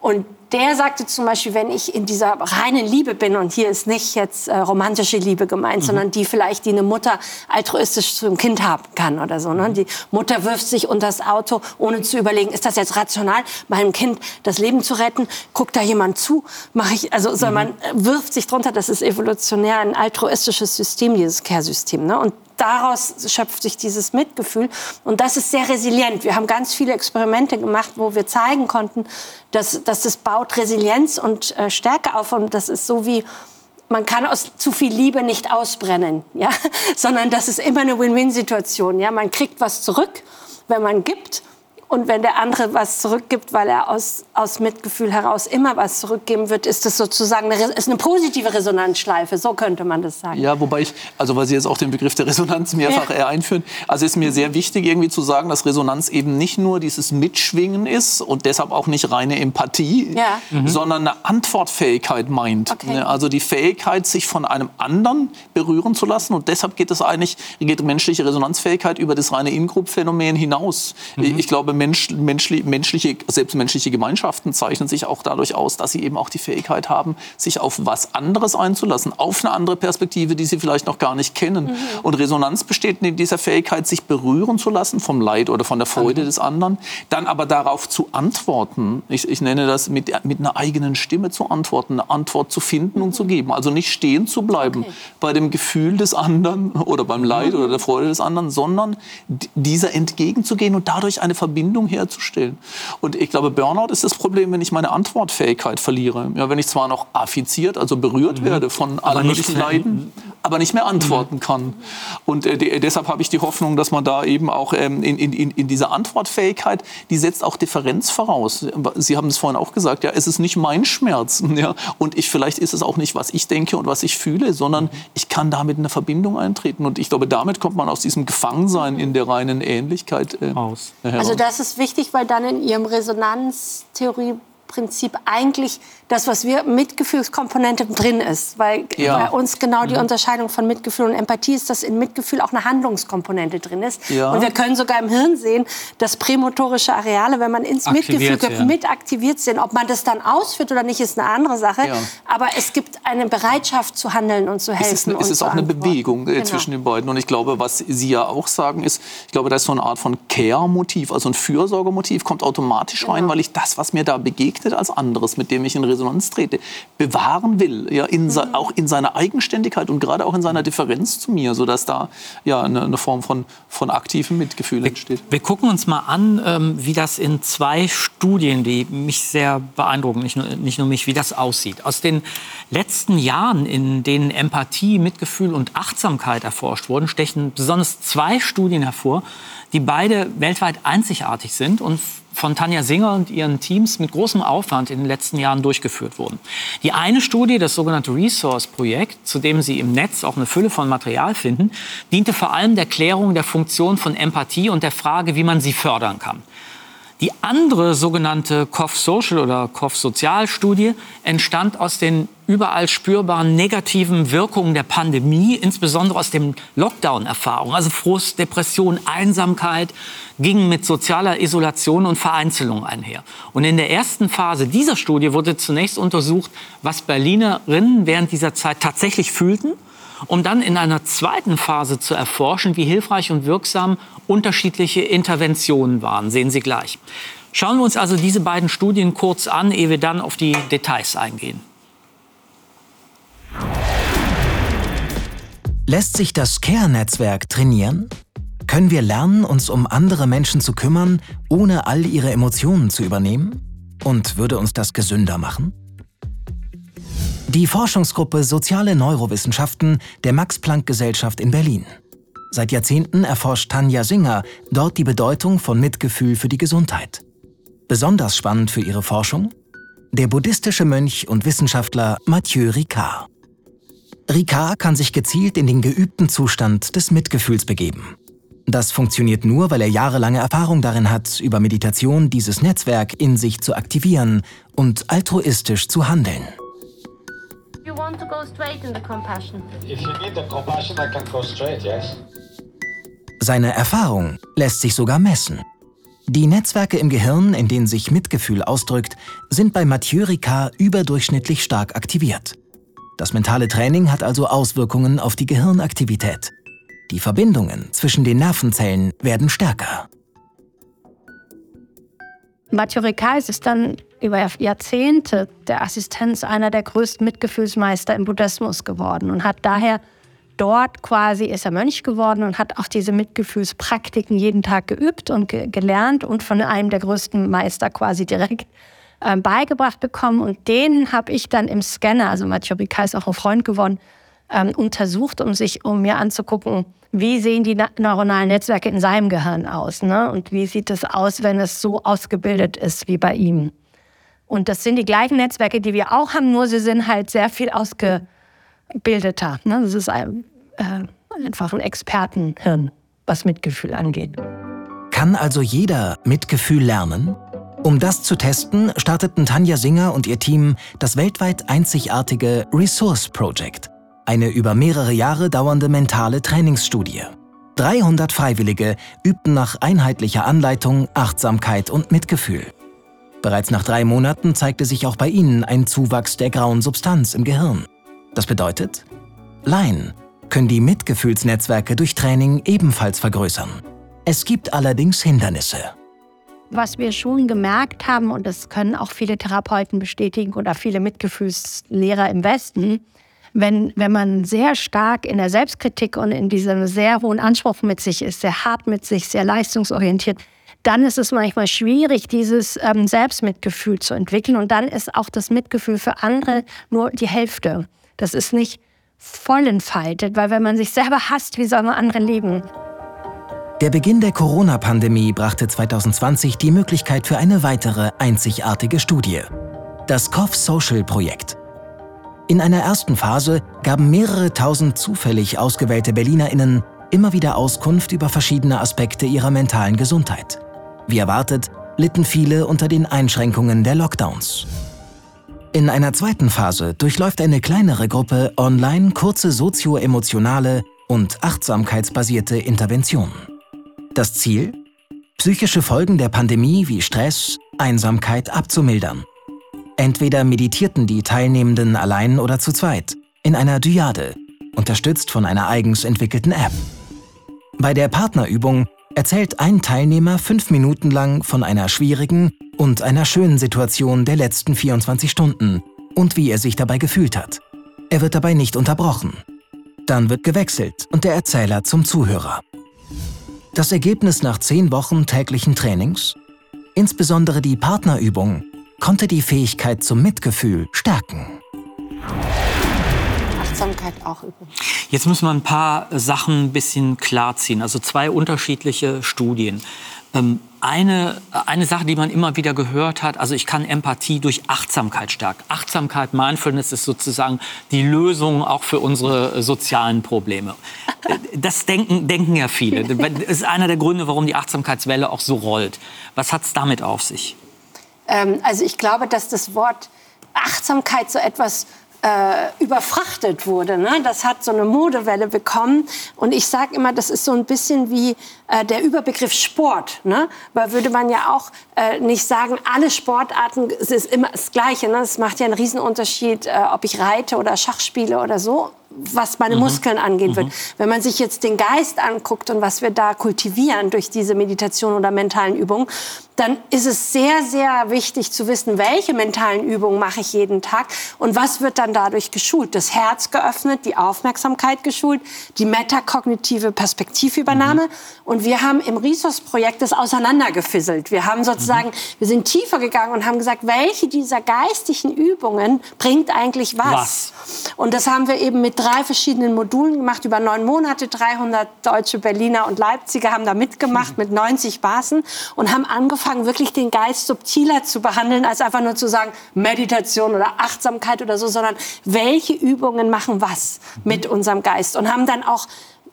Und der sagte zum Beispiel, wenn ich in dieser reinen Liebe bin, und hier ist nicht jetzt äh, romantische Liebe gemeint, mhm. sondern die vielleicht, die eine Mutter altruistisch zu einem Kind haben kann oder so. Ne? Die Mutter wirft sich unter das Auto, ohne zu überlegen, ist das jetzt rational, meinem Kind das Leben zu retten? Guckt da jemand zu? Mache ich, also soll mhm. man wirft sich drunter, das ist evolutionär ein altruistisches System, dieses Care-System. Ne? Und daraus schöpft sich dieses Mitgefühl. Und das ist sehr resilient. Wir haben ganz viele Experimente gemacht, wo wir zeigen konnten, dass, dass das baut Resilienz und äh, Stärke auf. Und das ist so wie, man kann aus zu viel Liebe nicht ausbrennen, ja? sondern das ist immer eine Win-Win-Situation. Ja? Man kriegt was zurück, wenn man gibt. Und wenn der andere was zurückgibt, weil er aus, aus Mitgefühl heraus immer was zurückgeben wird, ist das sozusagen eine, ist eine positive Resonanzschleife. So könnte man das sagen. Ja, wobei ich, also weil Sie jetzt auch den Begriff der Resonanz mehrfach ja. einführen, also ist mir sehr wichtig irgendwie zu sagen, dass Resonanz eben nicht nur dieses Mitschwingen ist und deshalb auch nicht reine Empathie, ja. mhm. sondern eine Antwortfähigkeit meint. Okay. Ne, also die Fähigkeit, sich von einem anderen berühren zu lassen. Und deshalb geht es eigentlich, geht menschliche Resonanzfähigkeit über das reine In-Group-Phänomen hinaus. Mhm. Ich glaube, Mensch, menschli, menschliche, selbst menschliche Gemeinschaften zeichnen sich auch dadurch aus, dass sie eben auch die Fähigkeit haben, sich auf was anderes einzulassen, auf eine andere Perspektive, die sie vielleicht noch gar nicht kennen. Mhm. Und Resonanz besteht in dieser Fähigkeit, sich berühren zu lassen vom Leid oder von der Freude mhm. des anderen, dann aber darauf zu antworten. Ich, ich nenne das mit, mit einer eigenen Stimme zu antworten, eine Antwort zu finden mhm. und zu geben. Also nicht stehen zu bleiben okay. bei dem Gefühl des anderen oder beim Leid oder der Freude des anderen, sondern dieser entgegenzugehen und dadurch eine Verbindung Verbindung herzustellen. Und ich glaube, Burnout ist das Problem, wenn ich meine Antwortfähigkeit verliere. Ja, wenn ich zwar noch affiziert, also berührt mhm. werde von allen möglichen Leiden, aber nicht mehr antworten mhm. kann. Und äh, deshalb habe ich die Hoffnung, dass man da eben auch ähm, in, in, in dieser Antwortfähigkeit, die setzt auch Differenz voraus. Sie haben es vorhin auch gesagt, ja, es ist nicht mein Schmerz. Ja, und ich, vielleicht ist es auch nicht, was ich denke und was ich fühle, sondern ich kann damit in eine Verbindung eintreten. Und ich glaube, damit kommt man aus diesem Gefangensein in der reinen Ähnlichkeit äh, raus. Also das ist wichtig, weil dann in Ihrem Resonanztheorie Prinzip eigentlich das, was wir Mitgefühlskomponente drin ist. Weil ja. bei uns genau die mhm. Unterscheidung von Mitgefühl und Empathie ist, dass in Mitgefühl auch eine Handlungskomponente drin ist. Ja. Und wir können sogar im Hirn sehen, dass prämotorische Areale, wenn man ins Aktiviert, Mitgefühl ja. mit aktiviert sind. Ob man das dann ausführt oder nicht, ist eine andere Sache. Ja. Aber es gibt eine Bereitschaft zu handeln und zu helfen. Es ist, es ist auch eine Bewegung äh, genau. zwischen den beiden. Und ich glaube, was Sie ja auch sagen, ist, ich glaube, da ist so eine Art von Care-Motiv, also ein Fürsorgemotiv, kommt automatisch rein, genau. weil ich das, was mir da begegnet, als anderes, mit dem ich in Resonanz trete, bewahren will. Ja, in, mhm. Auch in seiner Eigenständigkeit und gerade auch in seiner Differenz zu mir, sodass da ja, eine, eine Form von, von aktivem Mitgefühl entsteht. Wir, wir gucken uns mal an, ähm, wie das in zwei Studien, die mich sehr beeindrucken, nicht nur, nicht nur mich, wie das aussieht. Aus den letzten Jahren, in denen Empathie, Mitgefühl und Achtsamkeit erforscht wurden, stechen besonders zwei Studien hervor, die beide weltweit einzigartig sind und von Tanja Singer und ihren Teams mit großem Aufwand in den letzten Jahren durchgeführt wurden. Die eine Studie, das sogenannte Resource-Projekt, zu dem Sie im Netz auch eine Fülle von Material finden, diente vor allem der Klärung der Funktion von Empathie und der Frage, wie man sie fördern kann. Die andere sogenannte COF Social oder COF Sozial Studie entstand aus den überall spürbaren negativen Wirkungen der Pandemie, insbesondere aus den Lockdown-Erfahrungen, also Frust, Depression, Einsamkeit, gingen mit sozialer Isolation und Vereinzelung einher. Und in der ersten Phase dieser Studie wurde zunächst untersucht, was Berlinerinnen während dieser Zeit tatsächlich fühlten um dann in einer zweiten Phase zu erforschen, wie hilfreich und wirksam unterschiedliche Interventionen waren. Sehen Sie gleich. Schauen wir uns also diese beiden Studien kurz an, ehe wir dann auf die Details eingehen. Lässt sich das Care-Netzwerk trainieren? Können wir lernen, uns um andere Menschen zu kümmern, ohne all ihre Emotionen zu übernehmen? Und würde uns das gesünder machen? Die Forschungsgruppe Soziale Neurowissenschaften der Max-Planck-Gesellschaft in Berlin. Seit Jahrzehnten erforscht Tanja Singer dort die Bedeutung von Mitgefühl für die Gesundheit. Besonders spannend für ihre Forschung? Der buddhistische Mönch und Wissenschaftler Mathieu Ricard. Ricard kann sich gezielt in den geübten Zustand des Mitgefühls begeben. Das funktioniert nur, weil er jahrelange Erfahrung darin hat, über Meditation dieses Netzwerk in sich zu aktivieren und altruistisch zu handeln. You want to go straight in the compassion? If you need the compassion, I can go straight, yes. Seine Erfahrung lässt sich sogar messen. Die Netzwerke im Gehirn, in denen sich Mitgefühl ausdrückt, sind bei Mathieu Ricard überdurchschnittlich stark aktiviert. Das mentale Training hat also Auswirkungen auf die Gehirnaktivität. Die Verbindungen zwischen den Nervenzellen werden stärker. Mathieu Ricard ist dann über Jahrzehnte der Assistenz einer der größten Mitgefühlsmeister im Buddhismus geworden und hat daher dort quasi ist er Mönch geworden und hat auch diese Mitgefühlspraktiken jeden Tag geübt und ge gelernt und von einem der größten Meister quasi direkt äh, beigebracht bekommen. Und den habe ich dann im Scanner, also Mathieu Ricard ist auch ein Freund geworden, ähm, untersucht, um sich, um mir anzugucken, wie sehen die neuronalen Netzwerke in seinem Gehirn aus, ne? Und wie sieht es aus, wenn es so ausgebildet ist wie bei ihm? Und das sind die gleichen Netzwerke, die wir auch haben, nur sie sind halt sehr viel ausgebildeter. Ne? Das ist ein, äh, einfach ein Expertenhirn, was Mitgefühl angeht. Kann also jeder Mitgefühl lernen? Um das zu testen, starteten Tanja Singer und ihr Team das weltweit einzigartige Resource Project, eine über mehrere Jahre dauernde mentale Trainingsstudie. 300 Freiwillige übten nach einheitlicher Anleitung Achtsamkeit und Mitgefühl. Bereits nach drei Monaten zeigte sich auch bei ihnen ein Zuwachs der grauen Substanz im Gehirn. Das bedeutet, Laien können die Mitgefühlsnetzwerke durch Training ebenfalls vergrößern. Es gibt allerdings Hindernisse. Was wir schon gemerkt haben, und das können auch viele Therapeuten bestätigen oder viele Mitgefühlslehrer im Westen, wenn, wenn man sehr stark in der Selbstkritik und in diesem sehr hohen Anspruch mit sich ist, sehr hart mit sich, sehr leistungsorientiert, dann ist es manchmal schwierig, dieses ähm, Selbstmitgefühl zu entwickeln. Und dann ist auch das Mitgefühl für andere nur die Hälfte. Das ist nicht voll entfaltet, weil wenn man sich selber hasst, wie soll man andere lieben? Der Beginn der Corona-Pandemie brachte 2020 die Möglichkeit für eine weitere einzigartige Studie. Das COF Social Projekt. In einer ersten Phase gaben mehrere tausend zufällig ausgewählte BerlinerInnen immer wieder Auskunft über verschiedene Aspekte ihrer mentalen Gesundheit. Wie erwartet, litten viele unter den Einschränkungen der Lockdowns. In einer zweiten Phase durchläuft eine kleinere Gruppe online kurze sozioemotionale und achtsamkeitsbasierte Interventionen. Das Ziel? Psychische Folgen der Pandemie wie Stress, Einsamkeit abzumildern. Entweder meditierten die Teilnehmenden allein oder zu zweit, in einer Dyade, unterstützt von einer eigens entwickelten App. Bei der Partnerübung erzählt ein Teilnehmer fünf Minuten lang von einer schwierigen und einer schönen Situation der letzten 24 Stunden und wie er sich dabei gefühlt hat. Er wird dabei nicht unterbrochen. Dann wird gewechselt und der Erzähler zum Zuhörer. Das Ergebnis nach zehn Wochen täglichen Trainings? Insbesondere die Partnerübung konnte die Fähigkeit zum Mitgefühl stärken. Achtsamkeit auch üben. Jetzt müssen wir ein paar Sachen ein bisschen klarziehen. Also zwei unterschiedliche Studien. Ähm, eine, eine Sache, die man immer wieder gehört hat, also ich kann Empathie durch Achtsamkeit stärken. Achtsamkeit, Mindfulness ist sozusagen die Lösung auch für unsere sozialen Probleme. Das denken, denken ja viele. Das ist einer der Gründe, warum die Achtsamkeitswelle auch so rollt. Was hat es damit auf sich? Ähm, also ich glaube, dass das Wort Achtsamkeit so etwas äh, überfrachtet wurde. Ne? Das hat so eine Modewelle bekommen. Und ich sage immer, das ist so ein bisschen wie äh, der Überbegriff Sport. Ne? Weil würde man ja auch äh, nicht sagen, alle Sportarten, es ist immer das Gleiche. Ne? Es macht ja einen Riesenunterschied, äh, ob ich reite oder Schach spiele oder so was meine mhm. Muskeln angehen wird. Mhm. Wenn man sich jetzt den Geist anguckt und was wir da kultivieren durch diese Meditation oder mentalen Übungen, dann ist es sehr, sehr wichtig zu wissen, welche mentalen Übungen mache ich jeden Tag und was wird dann dadurch geschult. Das Herz geöffnet, die Aufmerksamkeit geschult, die metakognitive Perspektivübernahme. Mhm. Und wir haben im Resource-Projekt das auseinandergefisselt. Wir haben sozusagen, mhm. wir sind tiefer gegangen und haben gesagt, welche dieser geistigen Übungen bringt eigentlich was? was? Und das haben wir eben mit drei verschiedenen Modulen gemacht, über neun Monate. 300 Deutsche, Berliner und Leipziger haben da mitgemacht mit 90 Basen und haben angefangen, wirklich den Geist subtiler zu behandeln, als einfach nur zu sagen, Meditation oder Achtsamkeit oder so, sondern welche Übungen machen was mit unserem Geist und haben dann auch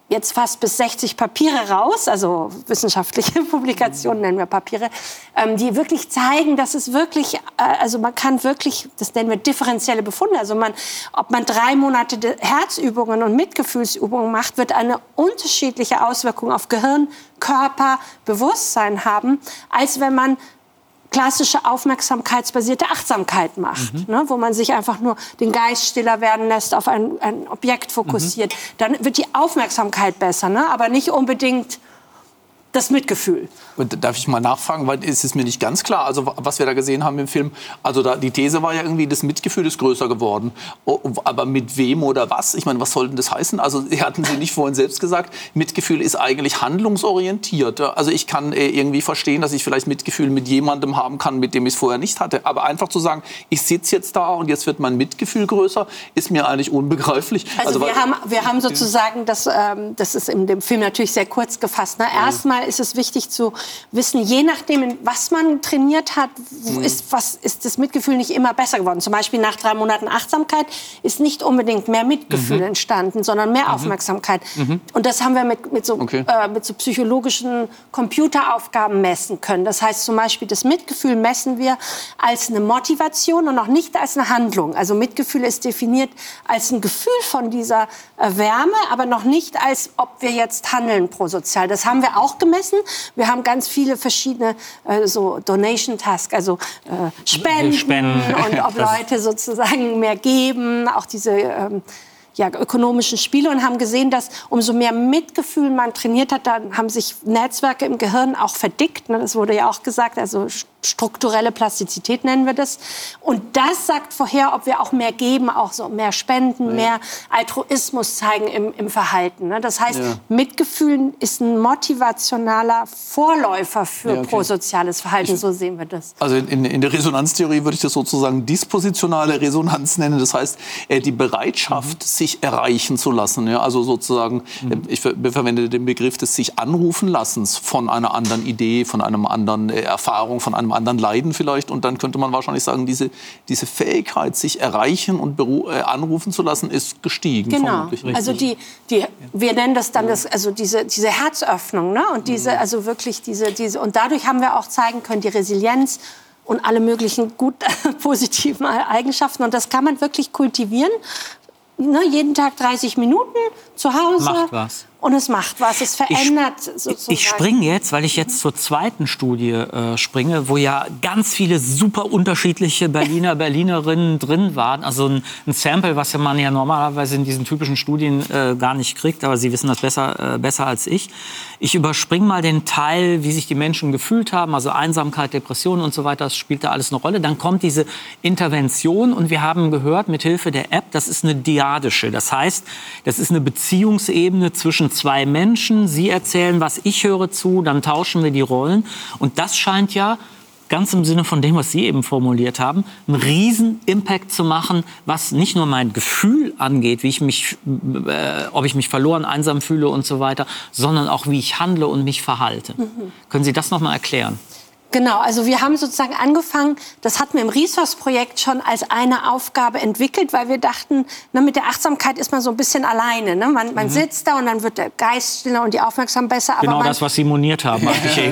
jetzt fast bis 60 Papiere raus, also wissenschaftliche Publikationen nennen wir Papiere, ähm, die wirklich zeigen, dass es wirklich, äh, also man kann wirklich, das nennen wir differenzielle Befunde, also man, ob man drei Monate Herzübungen und Mitgefühlsübungen macht, wird eine unterschiedliche Auswirkung auf Gehirn, Körper, Bewusstsein haben, als wenn man klassische aufmerksamkeitsbasierte Achtsamkeit macht, mhm. ne, wo man sich einfach nur den Geist stiller werden lässt, auf ein, ein Objekt fokussiert, mhm. dann wird die Aufmerksamkeit besser, ne, aber nicht unbedingt das Mitgefühl. Und darf ich mal nachfragen, weil es ist mir nicht ganz klar, also was wir da gesehen haben im Film. Also da, die These war ja irgendwie, das Mitgefühl ist größer geworden. Aber mit wem oder was? Ich meine, was soll denn das heißen? Also hatten Sie nicht vorhin selbst gesagt, Mitgefühl ist eigentlich handlungsorientiert. Also ich kann äh, irgendwie verstehen, dass ich vielleicht Mitgefühl mit jemandem haben kann, mit dem ich es vorher nicht hatte. Aber einfach zu sagen, ich sitze jetzt da und jetzt wird mein Mitgefühl größer, ist mir eigentlich unbegreiflich. Also, also wir, haben, wir haben sozusagen, das, ähm, das ist in dem Film natürlich sehr kurz gefasst. Ne? Erstmal Mal ist es wichtig zu wissen, je nachdem, was man trainiert hat, mhm. ist, was, ist das Mitgefühl nicht immer besser geworden. Zum Beispiel nach drei Monaten Achtsamkeit ist nicht unbedingt mehr Mitgefühl mhm. entstanden, sondern mehr mhm. Aufmerksamkeit. Mhm. Und das haben wir mit, mit, so, okay. äh, mit so psychologischen Computeraufgaben messen können. Das heißt zum Beispiel, das Mitgefühl messen wir als eine Motivation und noch nicht als eine Handlung. Also Mitgefühl ist definiert als ein Gefühl von dieser äh, Wärme, aber noch nicht als, ob wir jetzt handeln prosozial. Das haben wir auch gemessen. Wir haben ganz viele verschiedene äh, so Donation Tasks, also äh, Spenden, Spenden, und ob Leute sozusagen mehr geben, auch diese ähm, ja, ökonomischen Spiele und haben gesehen, dass umso mehr Mitgefühl man trainiert hat, dann haben sich Netzwerke im Gehirn auch verdickt. Ne? Das wurde ja auch gesagt, also strukturelle Plastizität nennen wir das. Und das sagt vorher, ob wir auch mehr geben, auch so mehr spenden, ja. mehr Altruismus zeigen im, im Verhalten. Ne? Das heißt, ja. Mitgefühl ist ein motivationaler Vorläufer für ja, okay. prosoziales Verhalten. Ich, so sehen wir das. Also in, in, der Resonanztheorie würde ich das sozusagen dispositionale Resonanz nennen. Das heißt, äh, die Bereitschaft, mhm. sich sich erreichen zu lassen. Ja? Also sozusagen, mhm. ich ver verwende den Begriff des sich anrufen lassens von einer anderen Idee, von einem anderen äh, Erfahrung, von einem anderen Leiden vielleicht. Und dann könnte man wahrscheinlich sagen, diese, diese Fähigkeit, sich erreichen und äh, anrufen zu lassen, ist gestiegen. Genau. Also die, die, wir nennen das dann das, also diese, diese Herzöffnung, ne? Und diese, mhm. also wirklich diese, diese, und dadurch haben wir auch zeigen können, die Resilienz und alle möglichen gut positiven Eigenschaften. Und das kann man wirklich kultivieren. Ne, jeden Tag 30 Minuten zu Hause. Macht was. Und es macht was, es verändert ich, sozusagen. Ich springe jetzt, weil ich jetzt zur zweiten Studie äh, springe, wo ja ganz viele super unterschiedliche Berliner, Berlinerinnen drin waren. Also ein, ein, Sample, was ja man ja normalerweise in diesen typischen Studien äh, gar nicht kriegt, aber Sie wissen das besser, äh, besser als ich. Ich überspringe mal den Teil, wie sich die Menschen gefühlt haben, also Einsamkeit, Depression und so weiter, das spielt da alles eine Rolle. Dann kommt diese Intervention und wir haben gehört, mit Hilfe der App, das ist eine diadische. Das heißt, das ist eine Beziehungsebene zwischen zwei Menschen, Sie erzählen was, ich höre zu, dann tauschen wir die Rollen. Und das scheint ja ganz im Sinne von dem, was Sie eben formuliert haben, einen riesen Impact zu machen, was nicht nur mein Gefühl angeht, wie ich mich, äh, ob ich mich verloren, einsam fühle und so weiter, sondern auch wie ich handle und mich verhalte. Mhm. Können Sie das noch mal erklären? Genau, also wir haben sozusagen angefangen, das hatten wir im Resource-Projekt schon als eine Aufgabe entwickelt, weil wir dachten, na, mit der Achtsamkeit ist man so ein bisschen alleine. Ne? Man, man mhm. sitzt da und dann wird der Geist stiller und die Aufmerksamkeit besser. Genau man, das, was Sie moniert haben.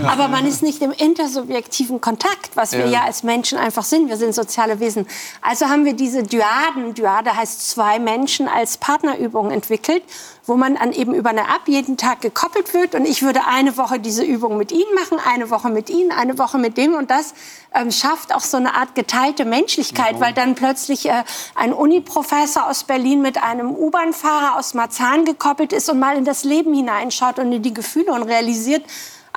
aber man ist nicht im intersubjektiven Kontakt, was wir ja. ja als Menschen einfach sind. Wir sind soziale Wesen. Also haben wir diese Dyaden, Dyade heißt zwei Menschen, als Partnerübung entwickelt wo man dann eben über eine App jeden Tag gekoppelt wird und ich würde eine Woche diese Übung mit Ihnen machen, eine Woche mit Ihnen, eine Woche mit dem und das ähm, schafft auch so eine Art geteilte Menschlichkeit, mhm. weil dann plötzlich äh, ein Uniprofessor aus Berlin mit einem U-Bahn-Fahrer aus Marzahn gekoppelt ist und mal in das Leben hineinschaut und in die Gefühle und realisiert,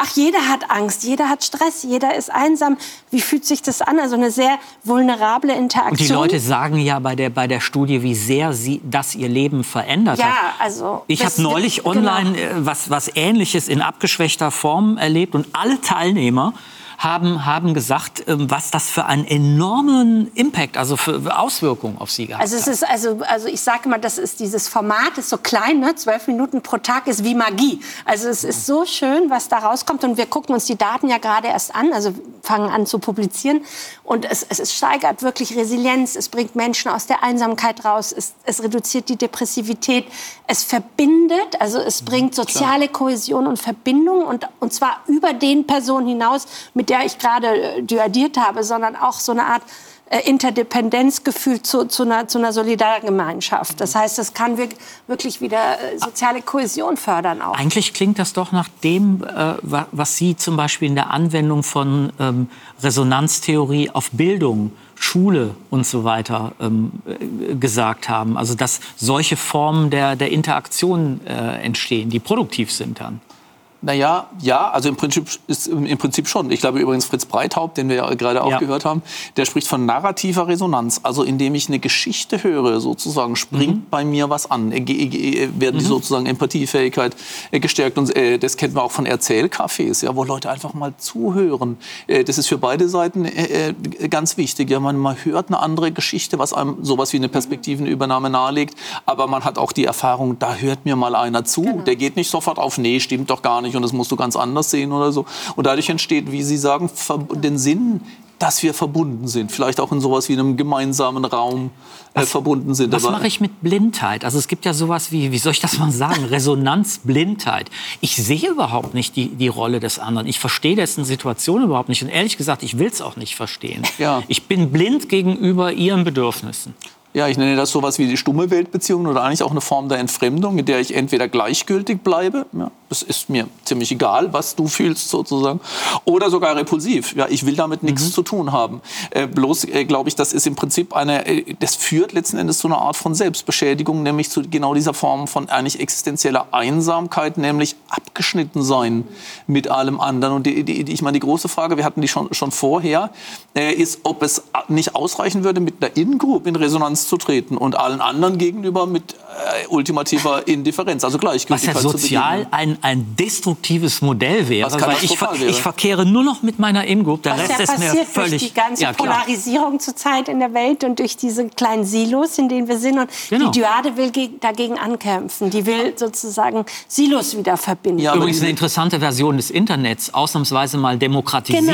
ach, jeder hat Angst, jeder hat Stress, jeder ist einsam. Wie fühlt sich das an? Also eine sehr vulnerable Interaktion. Und die Leute sagen ja bei der, bei der Studie, wie sehr sie das ihr Leben verändert ja, hat. Ja, also. Ich habe neulich genau. online genau. was, was Ähnliches in abgeschwächter Form erlebt und alle Teilnehmer haben, haben gesagt, ähm, was das für einen enormen Impact, also für Auswirkungen auf sie gehabt also es ist also also ich sage mal, das ist dieses Format ist so klein, ne? zwölf Minuten pro Tag ist wie Magie. Also es ist so schön, was da rauskommt und wir gucken uns die Daten ja gerade erst an, also fangen an zu publizieren und es, es, es steigert wirklich Resilienz, es bringt Menschen aus der Einsamkeit raus, es, es reduziert die Depressivität, es verbindet, also es bringt soziale Kohäsion und Verbindung und und zwar über den Personen hinaus, mit der ich gerade äh, duadiert habe, sondern auch so eine Art äh, Interdependenzgefühl zu, zu, einer, zu einer Solidargemeinschaft. Das heißt, das kann wirklich wieder äh, soziale Kohäsion fördern auch. Eigentlich klingt das doch nach dem, was Sie zum Beispiel in der Anwendung von ähm, Resonanztheorie auf Bildung Schule und so weiter ähm, gesagt haben. Also dass solche Formen der, der Interaktion entstehen, die produktiv sind dann. Naja, ja, also im Prinzip, ist, im Prinzip schon. Ich glaube übrigens Fritz Breithaupt, den wir ja gerade auch ja. gehört haben, der spricht von narrativer Resonanz. Also indem ich eine Geschichte höre, sozusagen, springt mhm. bei mir was an. Äh, äh, werden die mhm. sozusagen Empathiefähigkeit äh, gestärkt. Und äh, das kennt man auch von Erzählcafés, ja, wo Leute einfach mal zuhören. Äh, das ist für beide Seiten äh, ganz wichtig. Ja, man, man hört eine andere Geschichte, was einem sowas wie eine Perspektivenübernahme nahelegt. Aber man hat auch die Erfahrung, da hört mir mal einer zu. Genau. Der geht nicht sofort auf, nee, stimmt doch gar nicht nicht und das musst du ganz anders sehen oder so. Und dadurch entsteht, wie Sie sagen, den Sinn, dass wir verbunden sind. Vielleicht auch in sowas wie einem gemeinsamen Raum äh, verbunden sind. Was mache ich mit Blindheit? Also es gibt ja sowas wie, wie soll ich das mal sagen, Resonanzblindheit. Ich sehe überhaupt nicht die, die Rolle des anderen. Ich verstehe dessen Situation überhaupt nicht. Und ehrlich gesagt, ich will es auch nicht verstehen. Ja. Ich bin blind gegenüber ihren Bedürfnissen. Ja, ich nenne das sowas wie die stumme Weltbeziehung oder eigentlich auch eine Form der Entfremdung, in der ich entweder gleichgültig bleibe, ja, das ist mir ziemlich egal, was du fühlst sozusagen, oder sogar repulsiv. Ja, ich will damit nichts mhm. zu tun haben. Äh, bloß äh, glaube ich, das ist im Prinzip eine, äh, das führt letzten Endes zu einer Art von Selbstbeschädigung, nämlich zu genau dieser Form von eigentlich existenzieller Einsamkeit, nämlich abgeschnitten sein mit allem anderen. Und die, die, die ich meine, die große Frage, wir hatten die schon, schon vorher, äh, ist, ob es nicht ausreichen würde, mit einer In-Group in Resonanz zu treten und allen anderen gegenüber mit äh, ultimativer Indifferenz, also Was Gleichgültigkeit ja zu sozial ein, ein destruktives Modell wäre, Was weil ich, ver wäre. ich verkehre nur noch mit meiner In-Group. Der Was Rest ja ist mir passiert völlig. durch die ganze ja. Polarisierung zurzeit in der Welt und durch diese kleinen Silos, in denen wir sind. Und Genau. die Dyade will ge- dagegen ankämpfen. Die will sozusagen Silos wieder verbinden. Ja, Übrigens eine interessante Version des Internets, ausnahmsweise mal demokratisierend,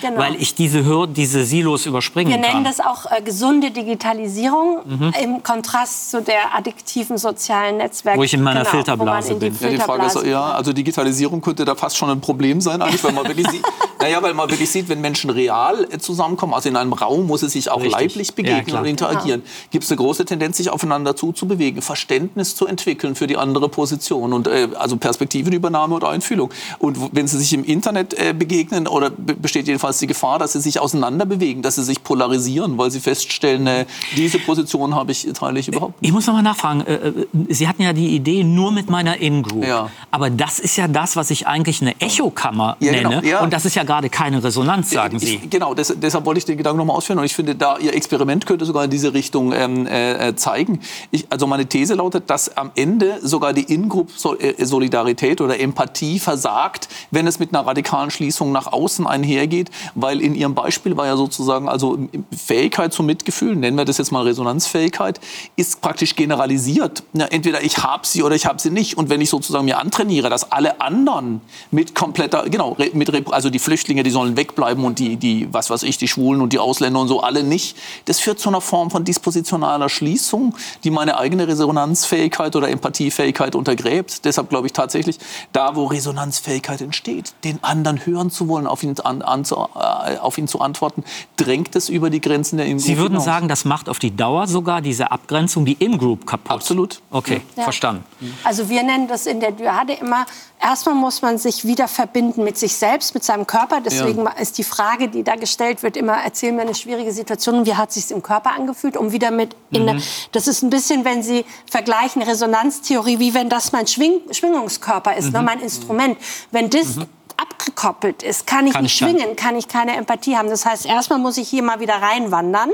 Genau, genau. weil ich diese, Hürde, diese Silos überspringen Wir kann. nennen das auch äh, gesunde Digitalisierung Mhm. im Kontrast zu der addiktiven sozialen Netzwerke. Wo ich in meiner genau, Filterblase in bin. Ja, die Frage ist, Filterblase ja, also Digitalisierung könnte da fast schon ein Problem sein, eigentlich, weil man wirklich sieht, naja, weil man wirklich sieht, wenn Menschen real zusammenkommen, also in einem Raum, muss es sich auch Richtig. leiblich Ja, begegnen klar. und interagieren, Genau. gibt es eine große Tendenz, sich aufeinander zuzubewegen, Verständnis zu entwickeln für die andere Position und äh, also Perspektivenübernahme oder Einfühlung. Und wenn sie sich im Internet äh, begegnen, oder be- besteht jedenfalls die Gefahr, dass sie sich auseinander bewegen, dass sie sich polarisieren, weil sie feststellen, äh, diese Position habe ich, teile ich überhaupt nicht. Ich muss noch mal nachfragen. äh, äh, Sie hatten ja die Idee nur mit meiner In-Group. Ja. Aber das ist ja das, was ich eigentlich eine Echokammer Ja, genau, nenne. ja. Und das ist ja gerade keine Resonanz, sagen ich, Sie. Genau, des, deshalb wollte ich den Gedanken nochmal ausführen. Und ich finde, da Ihr Experiment könnte sogar in diese Richtung ähm, äh, äh, zeigen. Ich, also meine These lautet, dass am Ende sogar die In-Group-Solidarität oder Empathie versagt, wenn es mit einer radikalen Schließung nach außen einhergeht. Weil in Ihrem Beispiel war ja sozusagen, also Fähigkeit zum Mitgefühl, nennen wir das jetzt mal Resonanzfähigkeit, ist praktisch generalisiert. Ja, entweder ich habe sie oder ich habe sie nicht. Und wenn ich sozusagen mir antrainiere, dass alle anderen mit kompletter, genau, mit, also die Flüchtlinge, die sollen wegbleiben und die, die, was weiß ich, die Schwulen und die Ausländer und so, alle nicht. Das führt zu einer Form von dispositionaler Schließung, die meine eigene Resonanzfähigkeit oder Empathiefähigkeit untergräbt. Deshalb glaube ich tatsächlich, da wo Resonanzfähigkeit entsteht, den anderen hören zu wollen, auf ihn, an, an, zu, äh, auf ihn zu antworten, drängt es über die Grenzen der In-Group Sie würden sagen, das macht auf die Dauer sogar diese Abgrenzung, die In-Group kaputt. Absolut. Okay, Ja. verstanden. Also wir nennen das in der Dyade immer, erstmal muss man sich wieder verbinden mit sich selbst, mit seinem Körper. Deswegen ist die Frage, die da gestellt wird, immer, erzähl mir eine schwierige Situation, wie hat es sich im Körper angefühlt, um wieder mit in der, das ist ein bisschen, wenn Sie vergleichen Resonanztheorie, wie wenn das mein Schwing, Schwingungskörper ist, ne, mein Instrument. Wenn das abgekoppelt ist, kann ich Kann nicht ich schwingen, kann ich keine Empathie haben. Das heißt, erstmal muss ich hier mal wieder reinwandern.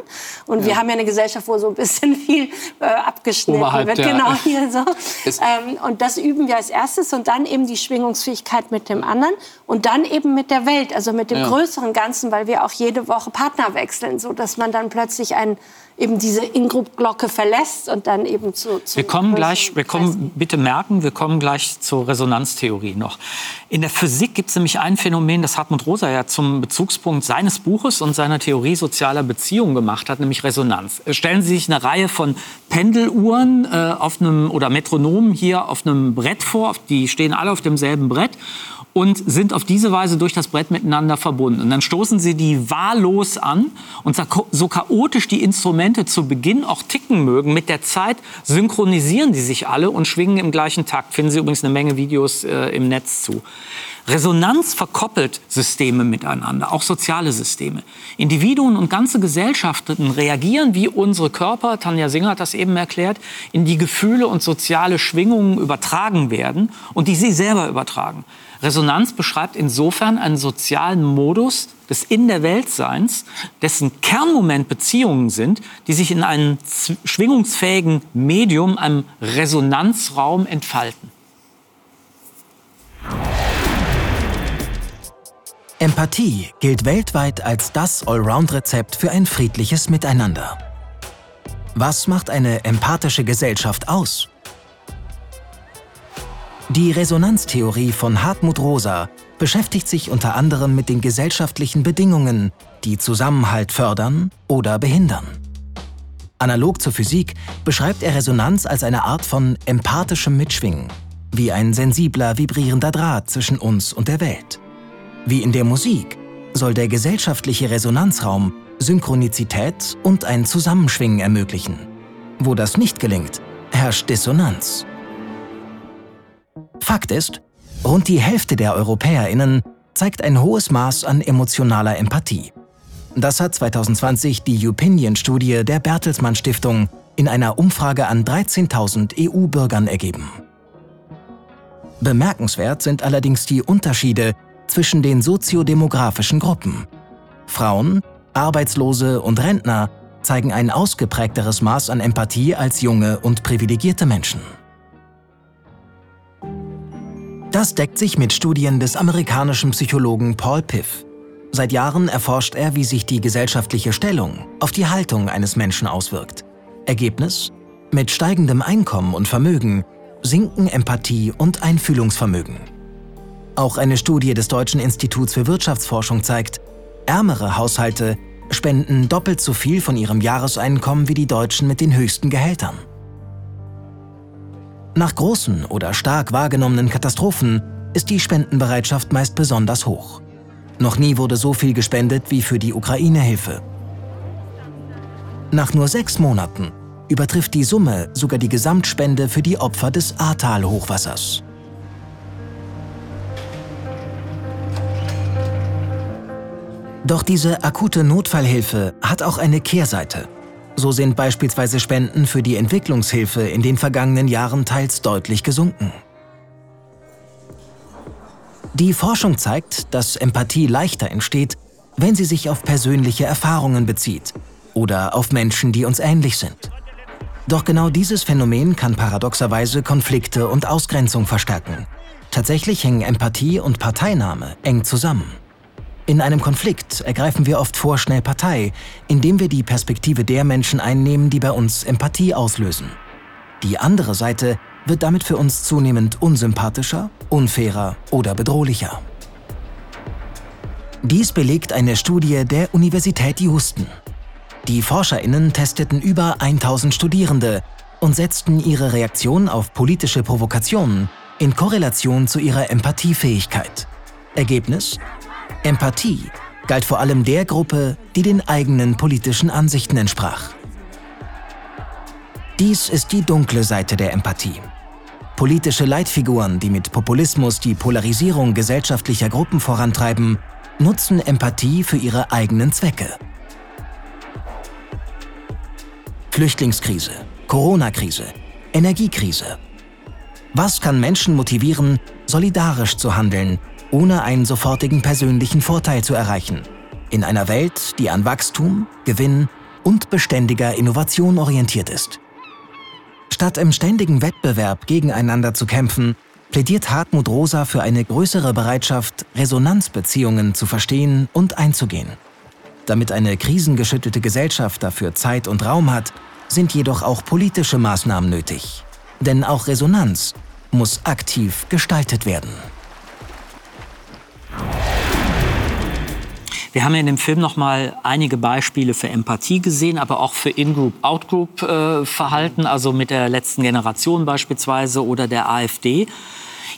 Und wir haben ja eine Gesellschaft, wo so ein bisschen viel äh, abgeschnitten Oberhalb wird. der- Genau hier so. Ähm, und das üben wir als erstes und dann eben die Schwingungsfähigkeit mit dem anderen und dann eben mit der Welt, also mit dem Ja. größeren Ganzen, weil wir auch jede Woche Partner wechseln, so dass man dann plötzlich ein, eben diese In-Group-Glocke verlässt und dann eben zu, zu Wir kommen gleich, wir kommen, bitte merken, wir kommen gleich zur Resonanztheorie noch. In der Physik gibt es nämlich ein Phänomen, das Hartmut Rosa ja zum Bezugspunkt seines Buches und seiner Theorie sozialer Beziehungen gemacht hat, nämlich Resonanz. Äh, Stellen Sie sich eine Reihe von Pendeluhren äh, auf einem, oder Metronomen hier auf einem Brett vor, die stehen alle auf demselben Brett und sind auf diese Weise durch das Brett miteinander verbunden. Und dann stoßen sie die wahllos an und so- chaotisch die Instrumente zu Beginn auch ticken mögen, mit der Zeit synchronisieren die sich alle und schwingen im gleichen Takt. Finden Sie übrigens eine Menge Videos äh, im Netz zu. Resonanz verkoppelt Systeme miteinander, auch soziale Systeme. Individuen und ganze Gesellschaften reagieren wie unsere Körper, Tanja Singer hat das eben erklärt, in die Gefühle und soziale Schwingungen übertragen werden und die sie selber übertragen. Resonanz beschreibt insofern einen sozialen Modus des In der Weltseins, dessen Kernmoment Beziehungen sind, die sich in einem schwingungsfähigen Medium, einem Resonanzraum entfalten. Empathie gilt weltweit als das Allround-Rezept für ein friedliches Miteinander. Was macht eine empathische Gesellschaft aus? Die Resonanztheorie von Hartmut Rosa beschäftigt sich unter anderem mit den gesellschaftlichen Bedingungen, die Zusammenhalt fördern oder behindern. Analog zur Physik beschreibt er Resonanz als eine Art von empathischem Mitschwingen, wie ein sensibler, vibrierender Draht zwischen uns und der Welt. Wie in der Musik soll der gesellschaftliche Resonanzraum Synchronizität und ein Zusammenschwingen ermöglichen. Wo das nicht gelingt, herrscht Dissonanz. Fakt ist, rund die Hälfte der EuropäerInnen zeigt ein hohes Maß an emotionaler Empathie. Das hat 2020 die Opinion-Studie der Bertelsmann Stiftung in einer Umfrage an 13.000 EU-Bürgern ergeben. Bemerkenswert sind allerdings die Unterschiede zwischen den soziodemografischen Gruppen. Frauen, Arbeitslose und Rentner zeigen ein ausgeprägteres Maß an Empathie als junge und privilegierte Menschen. Das deckt sich mit Studien des amerikanischen Psychologen Paul Piff. Seit Jahren erforscht er, wie sich die gesellschaftliche Stellung auf die Haltung eines Menschen auswirkt. Ergebnis? Mit steigendem Einkommen und Vermögen sinken Empathie und Einfühlungsvermögen. Auch eine Studie des Deutschen Instituts für Wirtschaftsforschung zeigt, ärmere Haushalte spenden doppelt so viel von ihrem Jahreseinkommen wie die Deutschen mit den höchsten Gehältern. Nach großen oder stark wahrgenommenen Katastrophen ist die Spendenbereitschaft meist besonders hoch. Noch nie wurde so viel gespendet wie für die Ukraine-Hilfe. Nach nur sechs Monaten übertrifft die Summe sogar die Gesamtspende für die Opfer des Ahrtal-Hochwassers. Doch diese akute Notfallhilfe hat auch eine Kehrseite. So sind beispielsweise Spenden für die Entwicklungshilfe in den vergangenen Jahren teils deutlich gesunken. Die Forschung zeigt, dass Empathie leichter entsteht, wenn sie sich auf persönliche Erfahrungen bezieht oder auf Menschen, die uns ähnlich sind. Doch genau dieses Phänomen kann paradoxerweise Konflikte und Ausgrenzung verstärken. Tatsächlich hängen Empathie und Parteinahme eng zusammen. In einem Konflikt ergreifen wir oft vorschnell Partei, indem wir die Perspektive der Menschen einnehmen, die bei uns Empathie auslösen. Die andere Seite wird damit für uns zunehmend unsympathischer, unfairer oder bedrohlicher. Dies belegt eine Studie der Universität Houston. Die ForscherInnen testeten über 1000 Studierende und setzten ihre Reaktion auf politische Provokationen in Korrelation zu ihrer Empathiefähigkeit. Ergebnis? Empathie galt vor allem der Gruppe, die den eigenen politischen Ansichten entsprach. Dies ist die dunkle Seite der Empathie. Politische Leitfiguren, die mit Populismus die Polarisierung gesellschaftlicher Gruppen vorantreiben, nutzen Empathie für ihre eigenen Zwecke. Flüchtlingskrise, Corona-Krise, Energiekrise. Was kann Menschen motivieren, solidarisch zu handeln, ohne einen sofortigen persönlichen Vorteil zu erreichen? In einer Welt, die an Wachstum, Gewinn und beständiger Innovation orientiert ist. Statt im ständigen Wettbewerb gegeneinander zu kämpfen, plädiert Hartmut Rosa für eine größere Bereitschaft, Resonanzbeziehungen zu verstehen und einzugehen. Damit eine krisengeschüttelte Gesellschaft dafür Zeit und Raum hat, sind jedoch auch politische Maßnahmen nötig. Denn auch Resonanz muss aktiv gestaltet werden. Wir haben in dem Film noch mal einige Beispiele für Empathie gesehen, aber auch für In-Group, Out-Group-Verhalten, äh, also mit der letzten Generation beispielsweise oder der AfD.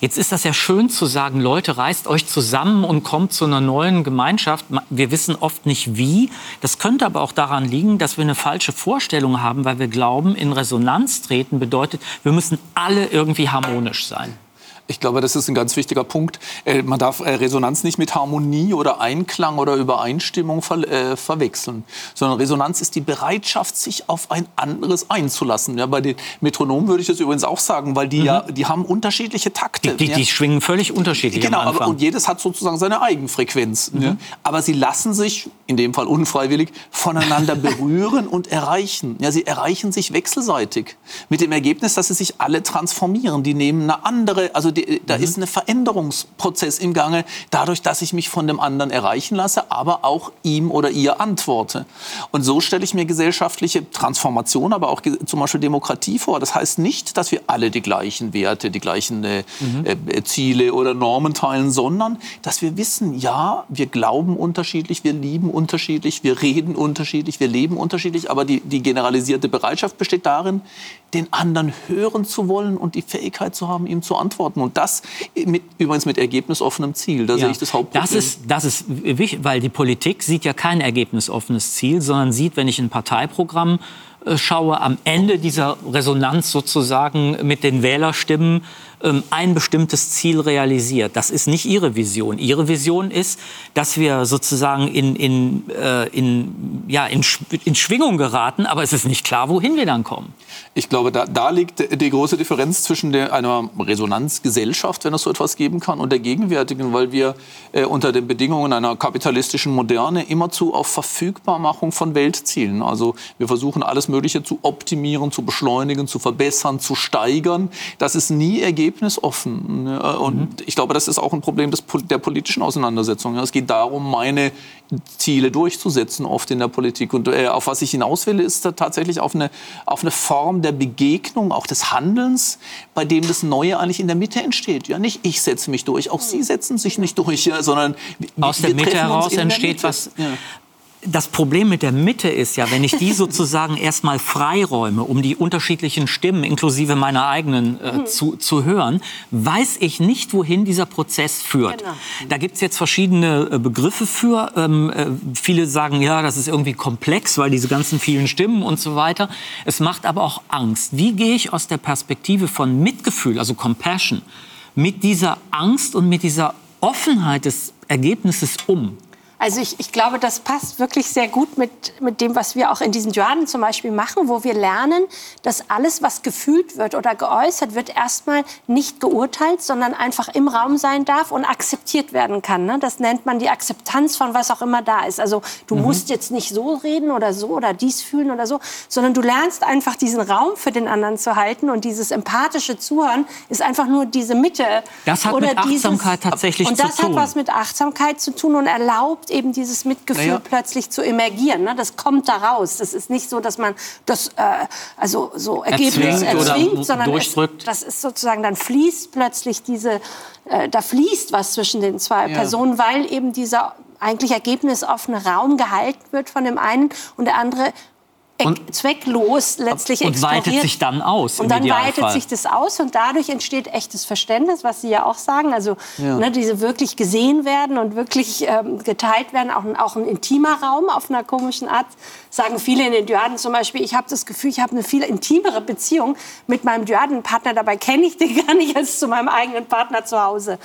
Jetzt ist das ja schön zu sagen, Leute, reißt euch zusammen und kommt zu einer neuen Gemeinschaft. Wir wissen oft nicht wie. Das könnte aber auch daran liegen, dass wir eine falsche Vorstellung haben, weil wir glauben, in Resonanz treten bedeutet, wir müssen alle irgendwie harmonisch sein. Ich glaube, das ist ein ganz wichtiger Punkt. Äh, man darf äh, Resonanz nicht mit Harmonie oder Einklang oder Übereinstimmung ver äh, verwechseln, sondern Resonanz ist die Bereitschaft, sich auf ein anderes einzulassen. Ja, bei den Metronomen würde ich das übrigens auch sagen, weil die mhm. ja, die haben unterschiedliche Takte. Die, die, ja. die schwingen völlig unterschiedlich genau, aber, und jedes hat sozusagen seine Eigenfrequenz. Mhm. Ja. Aber sie lassen sich, in dem Fall unfreiwillig, voneinander berühren und erreichen. Ja, sie erreichen sich wechselseitig. Mit dem Ergebnis, dass sie sich alle transformieren. Die nehmen eine andere, also die, da mhm. ist ein Veränderungsprozess im Gange, dadurch, dass ich mich von dem anderen erreichen lasse, aber auch ihm oder ihr antworte. Und so stelle ich mir gesellschaftliche Transformation, aber auch zum Beispiel Demokratie vor. Das heißt nicht, dass wir alle die gleichen Werte, die gleichen äh, mhm. äh, Ziele oder Normen teilen, sondern dass wir wissen, ja, wir glauben unterschiedlich, wir lieben unterschiedlich, wir reden unterschiedlich, wir leben unterschiedlich, aber die, die generalisierte Bereitschaft besteht darin, den anderen hören zu wollen und die Fähigkeit zu haben, ihm zu antworten. Und das mit, übrigens mit ergebnisoffenem Ziel. Da ja, sehe ich das Hauptproblem. Das ist, das ist wichtig, weil die Politik sieht ja kein ergebnisoffenes Ziel, sondern sieht, wenn ich ein Parteiprogramm äh, schaue, am Ende dieser Resonanz sozusagen mit den Wählerstimmen ein bestimmtes Ziel realisiert. Das ist nicht Ihre Vision. Ihre Vision ist, dass wir sozusagen in, in, äh, in, ja, in, in Schwingung geraten, aber es ist nicht klar, wohin wir dann kommen. Ich glaube, da, da liegt die große Differenz zwischen der, einer Resonanzgesellschaft, wenn es so etwas geben kann, und der gegenwärtigen, weil wir äh, unter den Bedingungen einer kapitalistischen Moderne immerzu auf Verfügbarmachung von Welt zielen. Also wir versuchen alles Mögliche zu optimieren, zu beschleunigen, zu verbessern, zu steigern. Das ist nie ergeben ergebnisoffen. Und mhm. ich glaube, das ist auch ein Problem des, der politischen Auseinandersetzung. Es geht darum, meine Ziele durchzusetzen, oft in der Politik. Und äh, auf was ich hinaus will, ist tatsächlich auf eine, auf eine Form der Begegnung, auch des Handelns, bei dem das Neue eigentlich in der Mitte entsteht. Ja, nicht ich setze mich durch, auch Sie setzen sich nicht durch, ja, sondern aus der Mitte heraus entsteht was. Ja das Problem mit der Mitte ist ja, wenn ich die sozusagen erstmal freiräume, um die unterschiedlichen Stimmen inklusive meiner eigenen äh, mhm. zu, zu hören, weiß ich nicht, wohin dieser Prozess führt. Genau. Da gibt es jetzt verschiedene äh, Begriffe für. Ähm, äh, viele sagen, ja, das ist irgendwie komplex, weil diese ganzen vielen Stimmen und so weiter. Es macht aber auch Angst. Wie gehe ich aus der Perspektive von Mitgefühl, also Compassion, mit dieser Angst und mit dieser Offenheit des Ergebnisses um? Also ich, ich glaube, das passt wirklich sehr gut mit, mit dem, was wir auch in diesen Journen zum Beispiel machen, wo wir lernen, dass alles, was gefühlt wird oder geäußert wird, erstmal nicht geurteilt, sondern einfach im Raum sein darf und akzeptiert werden kann. Ne? Das nennt man die Akzeptanz von was auch immer da ist. Also du mhm. musst jetzt nicht so reden oder so oder dies fühlen oder so, sondern du lernst einfach diesen Raum für den anderen zu halten und dieses empathische Zuhören ist einfach nur diese Mitte. Das hat oder mit Achtsamkeit dieses, tatsächlich zu tun. Und das hat was mit Achtsamkeit zu tun und erlaubt überhaupt eben dieses Mitgefühl naja. plötzlich zu emergieren. Ne? Das kommt da raus. Das ist nicht so, dass man das äh, also so Ergebnis erzwingt, erzwingt sondern es, das ist sozusagen, dann fließt plötzlich diese, äh, da fließt was zwischen den zwei ja. Personen, weil eben dieser eigentlich ergebnisoffene Raum gehalten wird von dem einen und der andere und, zwecklos letztlich und weitet sich dann aus. Und dann Idealfall. weitet sich das aus und dadurch entsteht echtes Verständnis, was Sie ja auch sagen. Also ja. ne, diese wirklich gesehen werden und wirklich ähm, geteilt werden, auch, auch ein intimer Raum auf einer komischen Art sagen viele in den Dyaden zum Beispiel, ich habe das Gefühl, ich habe eine viel intimere Beziehung mit meinem Dyadenpartner. Dabei kenne ich den gar nicht als zu meinem eigenen Partner zu Hause.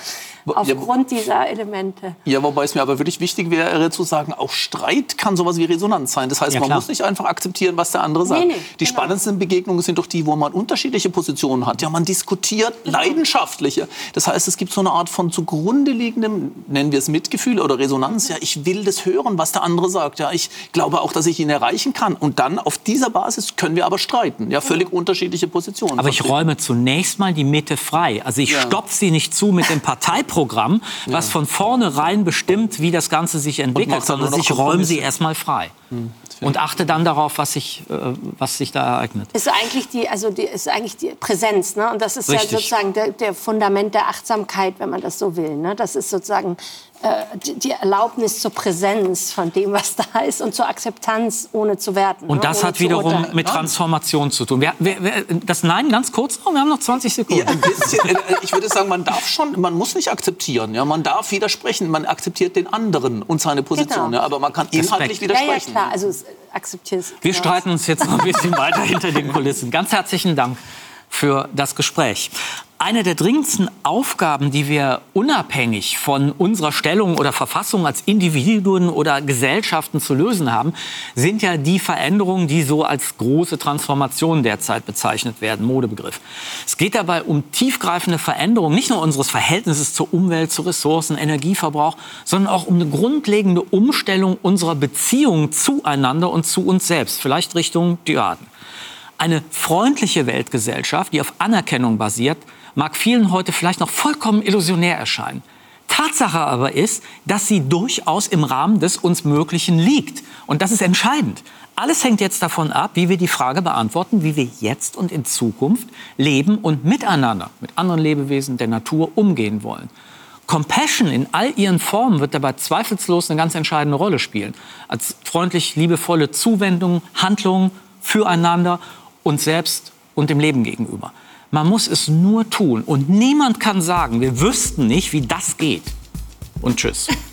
Aufgrund ja, dieser Elemente. Ja, wobei es mir aber wirklich wichtig wäre zu sagen, auch Streit kann sowas wie Resonanz sein. Das heißt, ja, man muss nicht einfach akzeptieren, was der andere sagt. Nee, nee, die genau. spannendsten Begegnungen sind doch die, wo man unterschiedliche Positionen hat. Ja, man diskutiert genau. leidenschaftliche. Das heißt, es gibt so eine Art von zugrunde liegendem, nennen wir es Mitgefühl oder Resonanz. Ja, ich will das hören, was der andere sagt. Ja, ich glaube auch, dass ich ihn erreichen kann. Und dann auf dieser Basis können wir aber streiten. Ja, völlig unterschiedliche Positionen. Aber ich räume zunächst mal die Mitte frei. Also ich ja. stopfe sie nicht zu mit dem Parteiprogramm, was ja. von vornherein bestimmt, wie das Ganze sich entwickelt, sondern ich räume sie erstmal frei. Und achte dann darauf, was sich, äh, was sich da ereignet. Ist eigentlich die, also die, ist eigentlich die Präsenz, ne? Und das ist Richtig. ja sozusagen der, der, Fundament der Achtsamkeit, wenn man das so will. Ne? Das ist sozusagen äh, die Erlaubnis zur Präsenz von dem, was da ist und zur Akzeptanz, ohne zu werten. Und das ne? hat wiederum mit Transformation zu tun. Wir, wir, wir, das Nein ganz kurz noch, wir haben noch 20 Sekunden. Ja, bisschen, äh, ich würde sagen, man darf schon, man muss nicht akzeptieren. Ja? Man darf widersprechen, man akzeptiert den anderen und seine Position. Genau. Ja? Aber man kann inhaltlich Respekt. widersprechen. Ja, ja, klar. Also, akzeptierst. Wir streiten uns jetzt noch ein bisschen weiter hinter den Kulissen. Ganz herzlichen Dank für das Gespräch. Eine der dringendsten Aufgaben, die wir unabhängig von unserer Stellung oder Verfassung als Individuen oder Gesellschaften zu lösen haben, sind ja die Veränderungen, die so als große Transformation derzeit bezeichnet werden, Modebegriff. Es geht dabei um tiefgreifende Veränderungen, nicht nur unseres Verhältnisses zur Umwelt, zu Ressourcen, Energieverbrauch, sondern auch um eine grundlegende Umstellung unserer Beziehungen zueinander und zu uns selbst, vielleicht Richtung Dyaden. Eine freundliche Weltgesellschaft, die auf Anerkennung basiert, mag vielen heute vielleicht noch vollkommen illusionär erscheinen. Tatsache aber ist, dass sie durchaus im Rahmen des uns Möglichen liegt. Und das ist entscheidend. Alles hängt jetzt davon ab, wie wir die Frage beantworten, wie wir jetzt und in Zukunft leben und miteinander, mit anderen Lebewesen der Natur umgehen wollen. Compassion in all ihren Formen wird dabei zweifellos eine ganz entscheidende Rolle spielen. Als freundlich liebevolle Zuwendung, Handlung füreinander, uns selbst und dem Leben gegenüber. Man muss es nur tun. Und niemand kann sagen, wir wüssten nicht, wie das geht. Und tschüss.